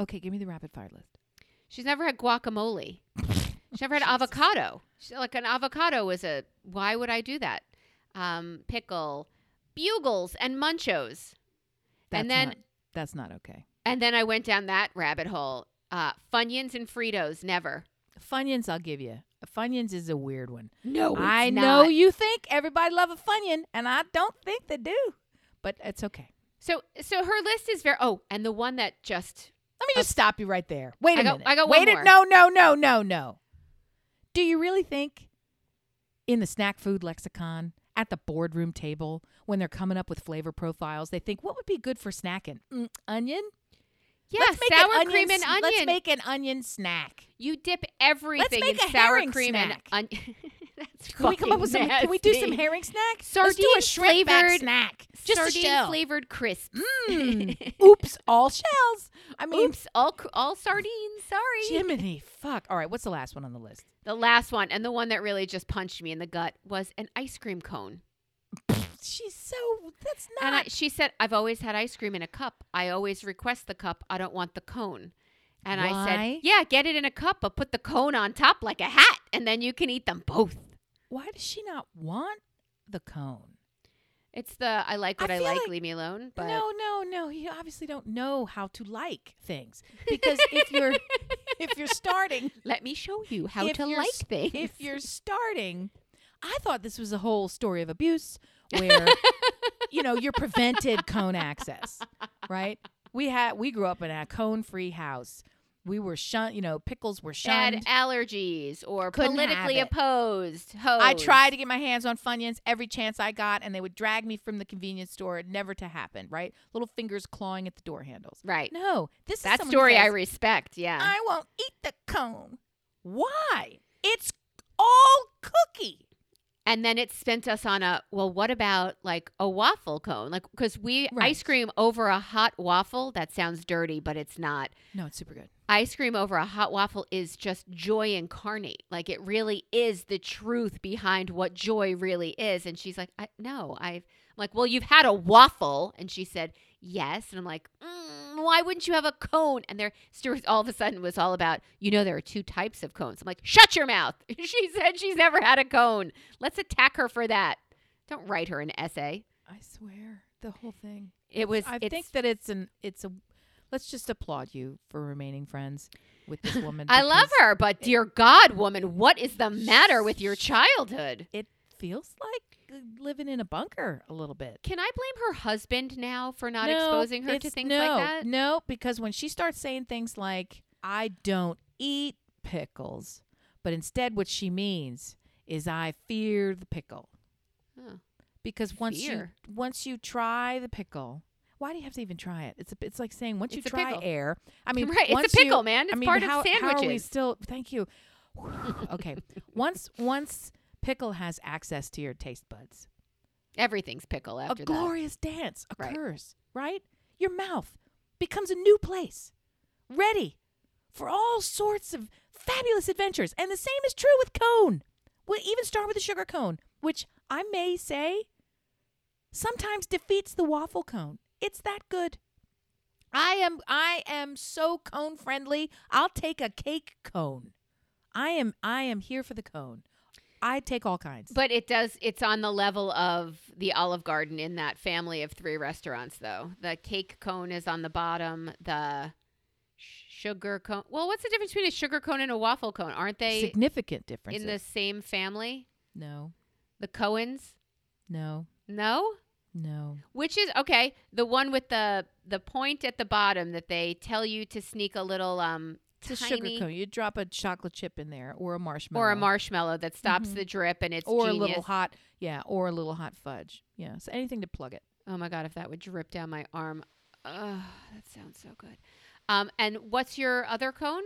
[SPEAKER 2] Okay, give me the rapid fire list.
[SPEAKER 1] She's never had guacamole. She's never had
[SPEAKER 2] Jesus.
[SPEAKER 1] avocado. Like an avocado is a, why would I do that? Um, pickle, bugles, and munchos.
[SPEAKER 2] That's
[SPEAKER 1] and then
[SPEAKER 2] that's not okay.
[SPEAKER 1] and then I went down that rabbit hole. Uh, Funyuns and Fritos, never.
[SPEAKER 2] Funyuns, I'll give you. Funyuns is a weird one.
[SPEAKER 1] No,
[SPEAKER 2] I know you think everybody love a Funyun, and I don't think they do, but it's okay.
[SPEAKER 1] So, so her list is very. Oh, and the one that just
[SPEAKER 2] Let me just stop you right there. Wait a
[SPEAKER 1] I
[SPEAKER 2] minute.
[SPEAKER 1] I got
[SPEAKER 2] Wait
[SPEAKER 1] one
[SPEAKER 2] a-
[SPEAKER 1] more.
[SPEAKER 2] No, no, no, no, no. Do you really think in the snack food lexicon at the boardroom table when they're coming up with flavor profiles, they think what would be good for snacking? Mm, onion?
[SPEAKER 1] yeah,
[SPEAKER 2] let's make
[SPEAKER 1] sour
[SPEAKER 2] an onion,
[SPEAKER 1] cream and onion.
[SPEAKER 2] Let's make an onion snack.
[SPEAKER 1] You dip everything in sour cream
[SPEAKER 2] snack.
[SPEAKER 1] and onion. That's
[SPEAKER 2] Can we come up with some? Can we do some herring snack? Let's do a
[SPEAKER 1] Sardine
[SPEAKER 2] shrimp
[SPEAKER 1] flavored-
[SPEAKER 2] snack. Just a
[SPEAKER 1] sardine
[SPEAKER 2] shell.
[SPEAKER 1] flavored crisps?
[SPEAKER 2] Mm. Oops, all shells. I mean,
[SPEAKER 1] Oops, all all sardines. Sorry.
[SPEAKER 2] Jiminy, fuck. All right, what's the last one on the list?
[SPEAKER 1] The last one and the one that really just punched me in the gut was an ice cream cone.
[SPEAKER 2] She's so. That's not.
[SPEAKER 1] And I, she said, "I've always had ice cream in a cup. I always request the cup. I don't want the cone." And I said, "Yeah, get it in a cup, but put the cone on top like a hat, and then you can eat them both."
[SPEAKER 2] Why does she not want the cone?
[SPEAKER 1] It's the I like what I,
[SPEAKER 2] feel
[SPEAKER 1] like,
[SPEAKER 2] like-
[SPEAKER 1] leave me alone. But
[SPEAKER 2] no, no, no. You obviously don't know how to like things because if you're if you're starting
[SPEAKER 1] let me show you how to like things.
[SPEAKER 2] if you're starting, I thought this was a whole story of abuse where you know you're prevented cone access, right? We had we grew up in a cone free house. We were shunned. You know, pickles were shunned.
[SPEAKER 1] had allergies or
[SPEAKER 2] Couldn't
[SPEAKER 1] politically opposed. Hoes.
[SPEAKER 2] I tried to get my hands on Funyuns every chance I got, and they would drag me from the convenience store. Never to happen, right? Little fingers clawing at the door handles.
[SPEAKER 1] Right.
[SPEAKER 2] No, this is
[SPEAKER 1] That story I respect. Yeah.
[SPEAKER 2] I won't eat the cone. Why? It's all cookie.
[SPEAKER 1] And then it spent us on a well. What about like a waffle cone? Like because we
[SPEAKER 2] Right.
[SPEAKER 1] ice cream over a hot waffle. That sounds dirty, but it's not.
[SPEAKER 2] No, it's super good.
[SPEAKER 1] Ice cream over a hot waffle is just joy incarnate. Like it really is the truth behind what joy really is. And she's like, I, no, I've I'm like, well, you've had a waffle, and she said yes, and I'm like, mm, why wouldn't you have a cone? And there, Stuart all of a sudden was all about, you know, there are two types of cones. I'm like, shut your mouth. she said she's never had a cone. Let's attack her for that. Don't write her an essay.
[SPEAKER 2] I swear, the whole thing.
[SPEAKER 1] It was.
[SPEAKER 2] I think that it's an. It's a. Let's just applaud you for remaining friends with this woman.
[SPEAKER 1] I love her, but dear God, woman, what is the matter with your childhood?
[SPEAKER 2] It feels like uh, living in a bunker a little bit.
[SPEAKER 1] Can I blame her husband now for not
[SPEAKER 2] No,
[SPEAKER 1] exposing her to things
[SPEAKER 2] no,
[SPEAKER 1] like that?
[SPEAKER 2] No, because when she starts saying things like, I don't eat pickles, but instead what she means is I fear the pickle.
[SPEAKER 1] Oh.
[SPEAKER 2] Because once
[SPEAKER 1] Fear.
[SPEAKER 2] you once you try the pickle, why do you have to even try it? It's a, it's like saying once
[SPEAKER 1] It's
[SPEAKER 2] you try
[SPEAKER 1] pickle.
[SPEAKER 2] air. I mean,
[SPEAKER 1] right,
[SPEAKER 2] once
[SPEAKER 1] it's a pickle,
[SPEAKER 2] you,
[SPEAKER 1] man. It's
[SPEAKER 2] I mean,
[SPEAKER 1] part
[SPEAKER 2] how,
[SPEAKER 1] of
[SPEAKER 2] How are we
[SPEAKER 1] sandwiches.
[SPEAKER 2] still? Thank you. okay, once once pickle has access to your taste buds,
[SPEAKER 1] Everything's pickle
[SPEAKER 2] a
[SPEAKER 1] after that.
[SPEAKER 2] glorious dance
[SPEAKER 1] Right.
[SPEAKER 2] occurs, right. Your mouth becomes a new place, ready for all sorts of fabulous adventures. And the same is true with cone. We'll even start with the sugar cone, which I may say sometimes defeats the waffle cone. It's that good. I am I am so cone friendly. I'll take a cake cone. I am I am here for the cone. I take all kinds.
[SPEAKER 1] But it does. It's on the level of the Olive Garden in that family of three restaurants, though. The cake cone is on the bottom. The sugar cone. Well, what's the difference between a sugar cone and a waffle cone? Aren't they
[SPEAKER 2] significant differences.
[SPEAKER 1] in the same family?
[SPEAKER 2] no.
[SPEAKER 1] The Cohens?
[SPEAKER 2] No.
[SPEAKER 1] No.
[SPEAKER 2] No.
[SPEAKER 1] Which is okay. The one with the the point at the bottom that they tell you to sneak a little um
[SPEAKER 2] It's a
[SPEAKER 1] tiny
[SPEAKER 2] sugar cone. You drop a chocolate chip in there or a marshmallow.
[SPEAKER 1] or a marshmallow that stops
[SPEAKER 2] Mhm.
[SPEAKER 1] the drip and it's
[SPEAKER 2] or a little hot, yeah, or a little hot fudge. Yeah, so anything to plug it.
[SPEAKER 1] Oh my god, if that would drip down my arm. Ugh, that sounds so good. Um, and what's your other cone?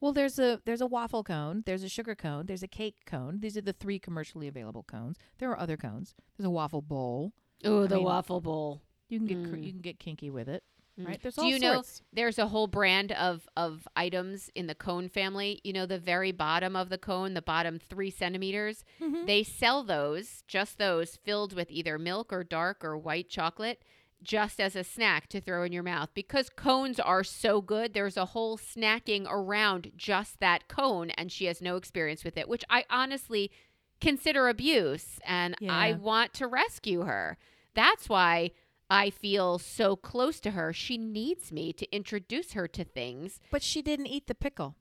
[SPEAKER 2] Well, there's a there's a waffle cone, there's a sugar cone, there's a cake cone. These are the three commercially available cones. There are other cones. There's a waffle bowl.
[SPEAKER 1] Oh,
[SPEAKER 2] the
[SPEAKER 1] waffle bowl.
[SPEAKER 2] You can get cr-
[SPEAKER 1] Mm.
[SPEAKER 2] you can get kinky with it. Right? There's
[SPEAKER 1] Do you know there's a whole brand of of items in the cone family? You know, the very bottom of the cone, the bottom three centimeters.
[SPEAKER 2] Mhm.
[SPEAKER 1] They sell those, just those, filled with either milk or dark or white chocolate, just as a snack to throw in your mouth. Because cones are so good, there's a whole snacking around just that cone, and she has no experience with it, which I honestly consider abuse, and I want to rescue her. That's why. I feel so close to her. She needs me to introduce her to things.
[SPEAKER 2] But she didn't eat the pickle.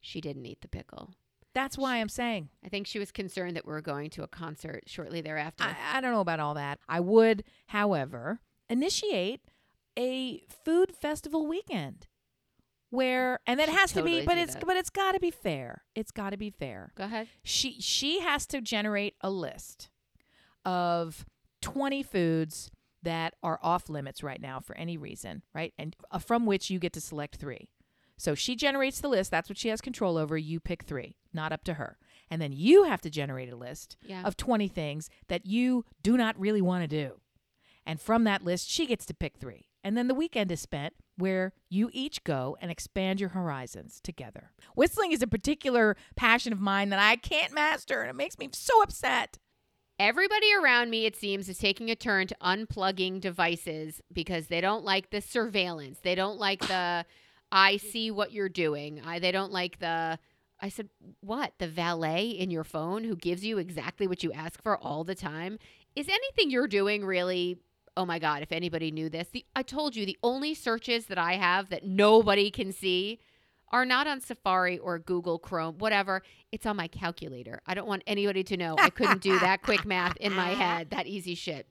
[SPEAKER 1] She didn't eat the pickle.
[SPEAKER 2] That's why I'm saying.
[SPEAKER 1] I think she was concerned that we were going to a concert shortly thereafter.
[SPEAKER 2] I, I don't know about all that. I would, however, initiate a food festival weekend where and that
[SPEAKER 1] Should
[SPEAKER 2] has to be but it's
[SPEAKER 1] that.
[SPEAKER 2] but it's got to be fair. It's got to be fair.
[SPEAKER 1] Go ahead.
[SPEAKER 2] She she has to generate a list of 20 foods that are off limits right now for any reason, right? And uh, from which you get to select 3. So she generates the list, that's what she has control over. You pick 3, not up to her. And then you have to generate a list
[SPEAKER 1] Yeah.
[SPEAKER 2] of 20 things that you do not really want to do. And from that list, she gets to pick three. And then the weekend is spent where you each go and expand your horizons together. Whistling is a particular passion of mine that I can't master, and it makes me so upset.
[SPEAKER 1] Everybody around me, it seems, is taking a turn to unplugging devices because they don't like the surveillance. They don't like the I see what you're doing. I, they don't like the I said, what? The valet in your phone who gives you exactly what you ask for all the time? Is anything you're doing really oh my god, if anybody knew this. The I told you the only searches that I have that nobody can see are not on Safari or Google Chrome, whatever. It's on my calculator. I don't want anybody to know I couldn't do that quick math in my head, that easy shit.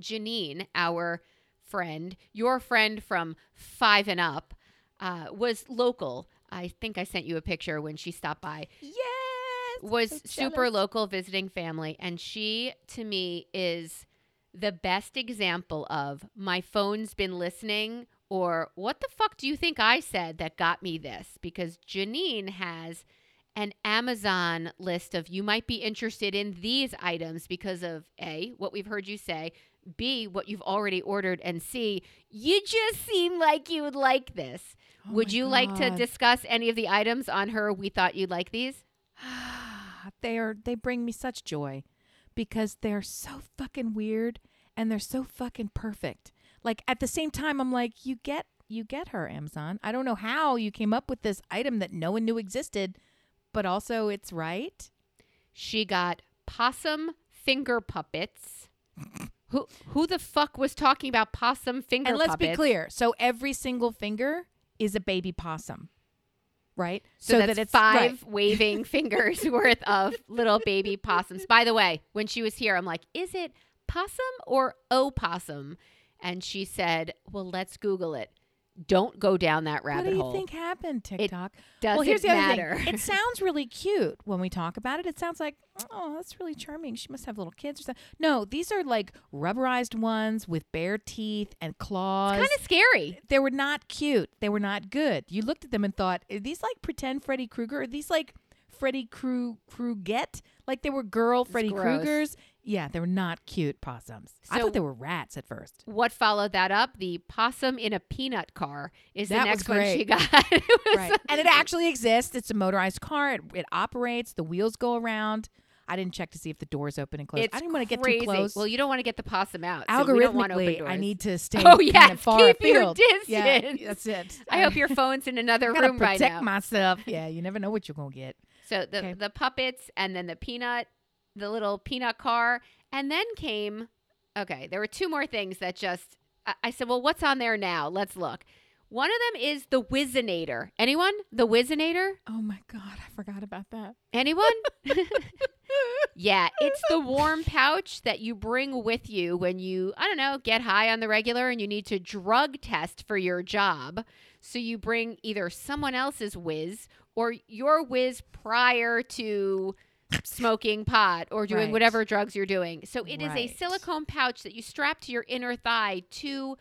[SPEAKER 1] Janine, our friend, your friend from Five and Up, uh, was local. I think I sent you a picture when she stopped by.
[SPEAKER 2] Yes.
[SPEAKER 1] Was
[SPEAKER 2] so
[SPEAKER 1] super local visiting family, and she to me is the best example of my phone's been listening or what the fuck do you think I said that got me this? Because Janine has an Amazon list of you might be interested in these items because of A, what we've heard you say, B, what you've already ordered, and C, you just seem like you would like this.
[SPEAKER 2] Oh
[SPEAKER 1] would you like to discuss any of the items on her we thought you'd like these?
[SPEAKER 2] they are they bring me such joy because they're so fucking weird and they're so fucking perfect. Like at the same time I'm like you get you get her Amazon. I don't know how you came up with this item that no one knew existed, but also it's right.
[SPEAKER 1] She got possum finger puppets. who who the fuck was talking about possum finger puppets?
[SPEAKER 2] and let's
[SPEAKER 1] puppets?
[SPEAKER 2] be clear. So every single finger is a baby possum. Right?
[SPEAKER 1] So, that's
[SPEAKER 2] that it's
[SPEAKER 1] five
[SPEAKER 2] right.
[SPEAKER 1] waving fingers worth of little baby possums. By the way, when she was here, I'm like, is it possum or opossum? And she said, well, let's Google it. Don't go down that rabbit hole.
[SPEAKER 2] What do you
[SPEAKER 1] hole.
[SPEAKER 2] think happened, TikTok?
[SPEAKER 1] Doesn't
[SPEAKER 2] well, here's the
[SPEAKER 1] matter.
[SPEAKER 2] other thing. It sounds really cute when we talk about it. It sounds like, oh, that's really charming. She must have little kids or something. No, these are like rubberized ones with bare teeth and claws.
[SPEAKER 1] kind of scary.
[SPEAKER 2] they were not cute. They were not good. You looked at them and thought, are these like pretend Freddy Krueger? Are these like Freddy Kru Kruget? Like they were girl Freddy. Kruegers? Yeah, they were not cute possums. I thought they were rats at first.
[SPEAKER 1] What followed that up? The possum in a peanut car is the next one she got. It
[SPEAKER 2] Right. and it actually exists. It's a motorized car. It, it operates. The wheels go around. I didn't check to see if the doors open and close.
[SPEAKER 1] It's
[SPEAKER 2] I didn't want to get too close.
[SPEAKER 1] Well, you don't want to get the possum out. so we don't want open
[SPEAKER 2] Algorithmically. I need to stay
[SPEAKER 1] Oh,
[SPEAKER 2] kind
[SPEAKER 1] yes,
[SPEAKER 2] of far
[SPEAKER 1] keep your
[SPEAKER 2] afield. Yeah,
[SPEAKER 1] distance.
[SPEAKER 2] that's it.
[SPEAKER 1] I hope your phone's in another room right now.
[SPEAKER 2] protect myself. Yeah, you never know what you're gonna get.
[SPEAKER 1] so the
[SPEAKER 2] Okay.
[SPEAKER 1] the puppets and then the peanut, the little peanut car, and then came. Okay, there were two more things that just. I, I said, well, what's on there now? Let's look. One of them is the Whizzinator. Anyone? The Whizzinator?
[SPEAKER 2] Oh my god, I forgot about that.
[SPEAKER 1] Anyone? Yeah, it's the warm pouch that you bring with you when you, I don't know, get high on the regular and you need to drug test for your job. So you bring either someone else's whiz or your whiz prior to smoking pot or doing
[SPEAKER 2] Right.
[SPEAKER 1] whatever drugs you're doing. So it is a silicone pouch that you strap to your inner thigh to,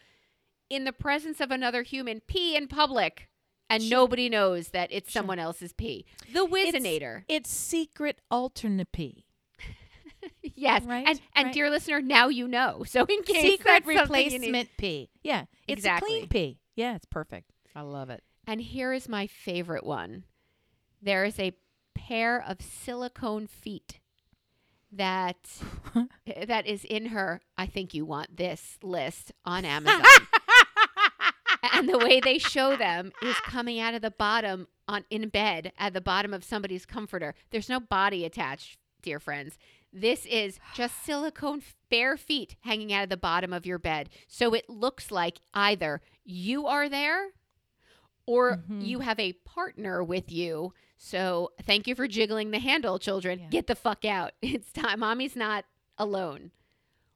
[SPEAKER 1] in the presence of another human, pee in public. And
[SPEAKER 2] Sure.
[SPEAKER 1] nobody knows that it's
[SPEAKER 2] Sure.
[SPEAKER 1] someone else's pee. The Whizzinator.
[SPEAKER 2] It's secret alternate pee.
[SPEAKER 1] Yes,
[SPEAKER 2] Right,
[SPEAKER 1] and and
[SPEAKER 2] right.
[SPEAKER 1] dear listener, now you know. So in case
[SPEAKER 2] Secret replacement pee. Yeah. It's
[SPEAKER 1] Exactly.
[SPEAKER 2] a clean pee. Yeah, it's perfect. I love it.
[SPEAKER 1] And here is my favorite one. There is a pair of silicone feet that that is in her. I think you want this list on Amazon. and the way they show them is coming out of the bottom on in bed at the bottom of somebody's comforter. There's no body attached, dear friends. This is just silicone bare feet hanging out of the bottom of your bed. So it looks like either you are there or
[SPEAKER 2] Mhm.
[SPEAKER 1] you have a partner with you. So thank you for jiggling the handle, children.
[SPEAKER 2] Yeah.
[SPEAKER 1] Get the fuck out. It's time. Mommy's not alone.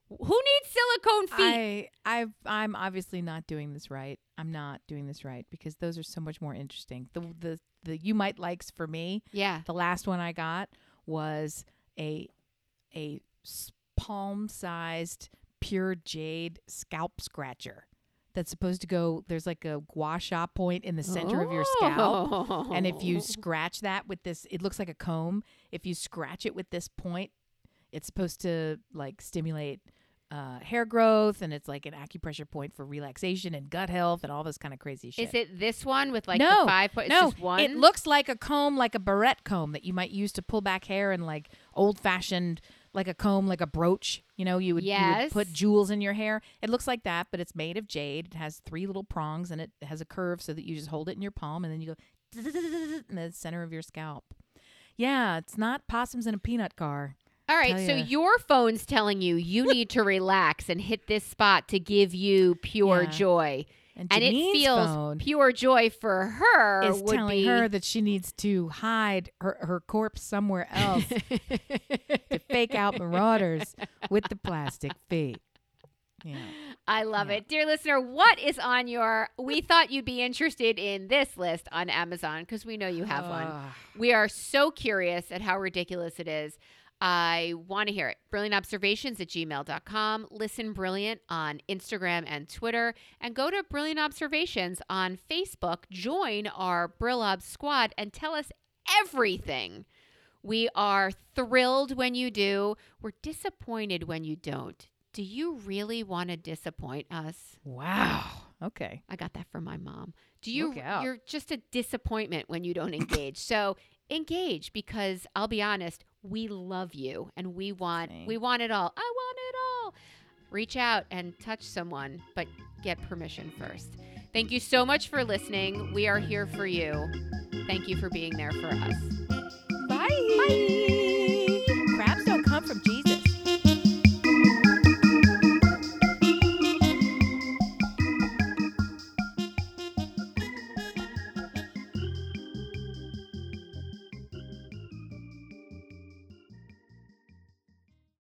[SPEAKER 1] Who needs silicone feet?
[SPEAKER 2] I I I'm obviously not doing this right. I'm not doing this right because those are so much more interesting. The the the you might likes for me.
[SPEAKER 1] yeah.
[SPEAKER 2] The last one I got was a a palm sized pure jade scalp scratcher. That's supposed to go. There's like a gua sha point in the center of your scalp. And if you
[SPEAKER 1] Oh.
[SPEAKER 2] scratch that with this, it looks like a comb. If you scratch it with this point, it's supposed to like stimulate uh, hair growth, and it's like an acupressure point for relaxation and gut health and all this kind of crazy shit.
[SPEAKER 1] Is it this one with like
[SPEAKER 2] no,
[SPEAKER 1] the five point?
[SPEAKER 2] no,
[SPEAKER 1] just one.
[SPEAKER 2] it looks like a comb, like a barrette comb that you might use to pull back hair and like old fashioned, like a comb, like a brooch. You know, you would, you would put jewels in your hair. It looks like that, but it's made of jade. It has three little prongs and it has a curve so that you just hold it in your palm and then you go in the center of your scalp. Yeah, it's not possums in a peanut car.
[SPEAKER 1] All right, so your phone's telling you you need to relax and hit this spot to give you pure
[SPEAKER 2] Yeah.
[SPEAKER 1] joy,
[SPEAKER 2] And,
[SPEAKER 1] and it feels pure joy for her.
[SPEAKER 2] is
[SPEAKER 1] would
[SPEAKER 2] telling
[SPEAKER 1] be,
[SPEAKER 2] her that she needs to hide her, her corpse somewhere else to fake out marauders with the plastic feet. Yeah.
[SPEAKER 1] I love
[SPEAKER 2] Yeah.
[SPEAKER 1] it. Dear listener, what is on your we thought you'd be interested in this list on Amazon because we know you have one.
[SPEAKER 2] Ah.
[SPEAKER 1] We are so curious at how ridiculous it is. I want to hear it. Brilliant observations at gmail.com. Listen brilliant on Instagram and Twitter. And go to Brilliant Observations on Facebook. Join our Brillobs squad and tell us everything. We are thrilled when you do. We're disappointed when you don't. Do you really want to disappoint us?
[SPEAKER 2] Wow. Okay.
[SPEAKER 1] I got that from my mom. Do you you're just a disappointment when you don't engage. so engage because I'll be honest, we love you and we want we want it all. I want it all. Reach out and touch someone, but get permission first. Thank you so much for listening. We are here for you. Thank you for being there for us.
[SPEAKER 2] Bye.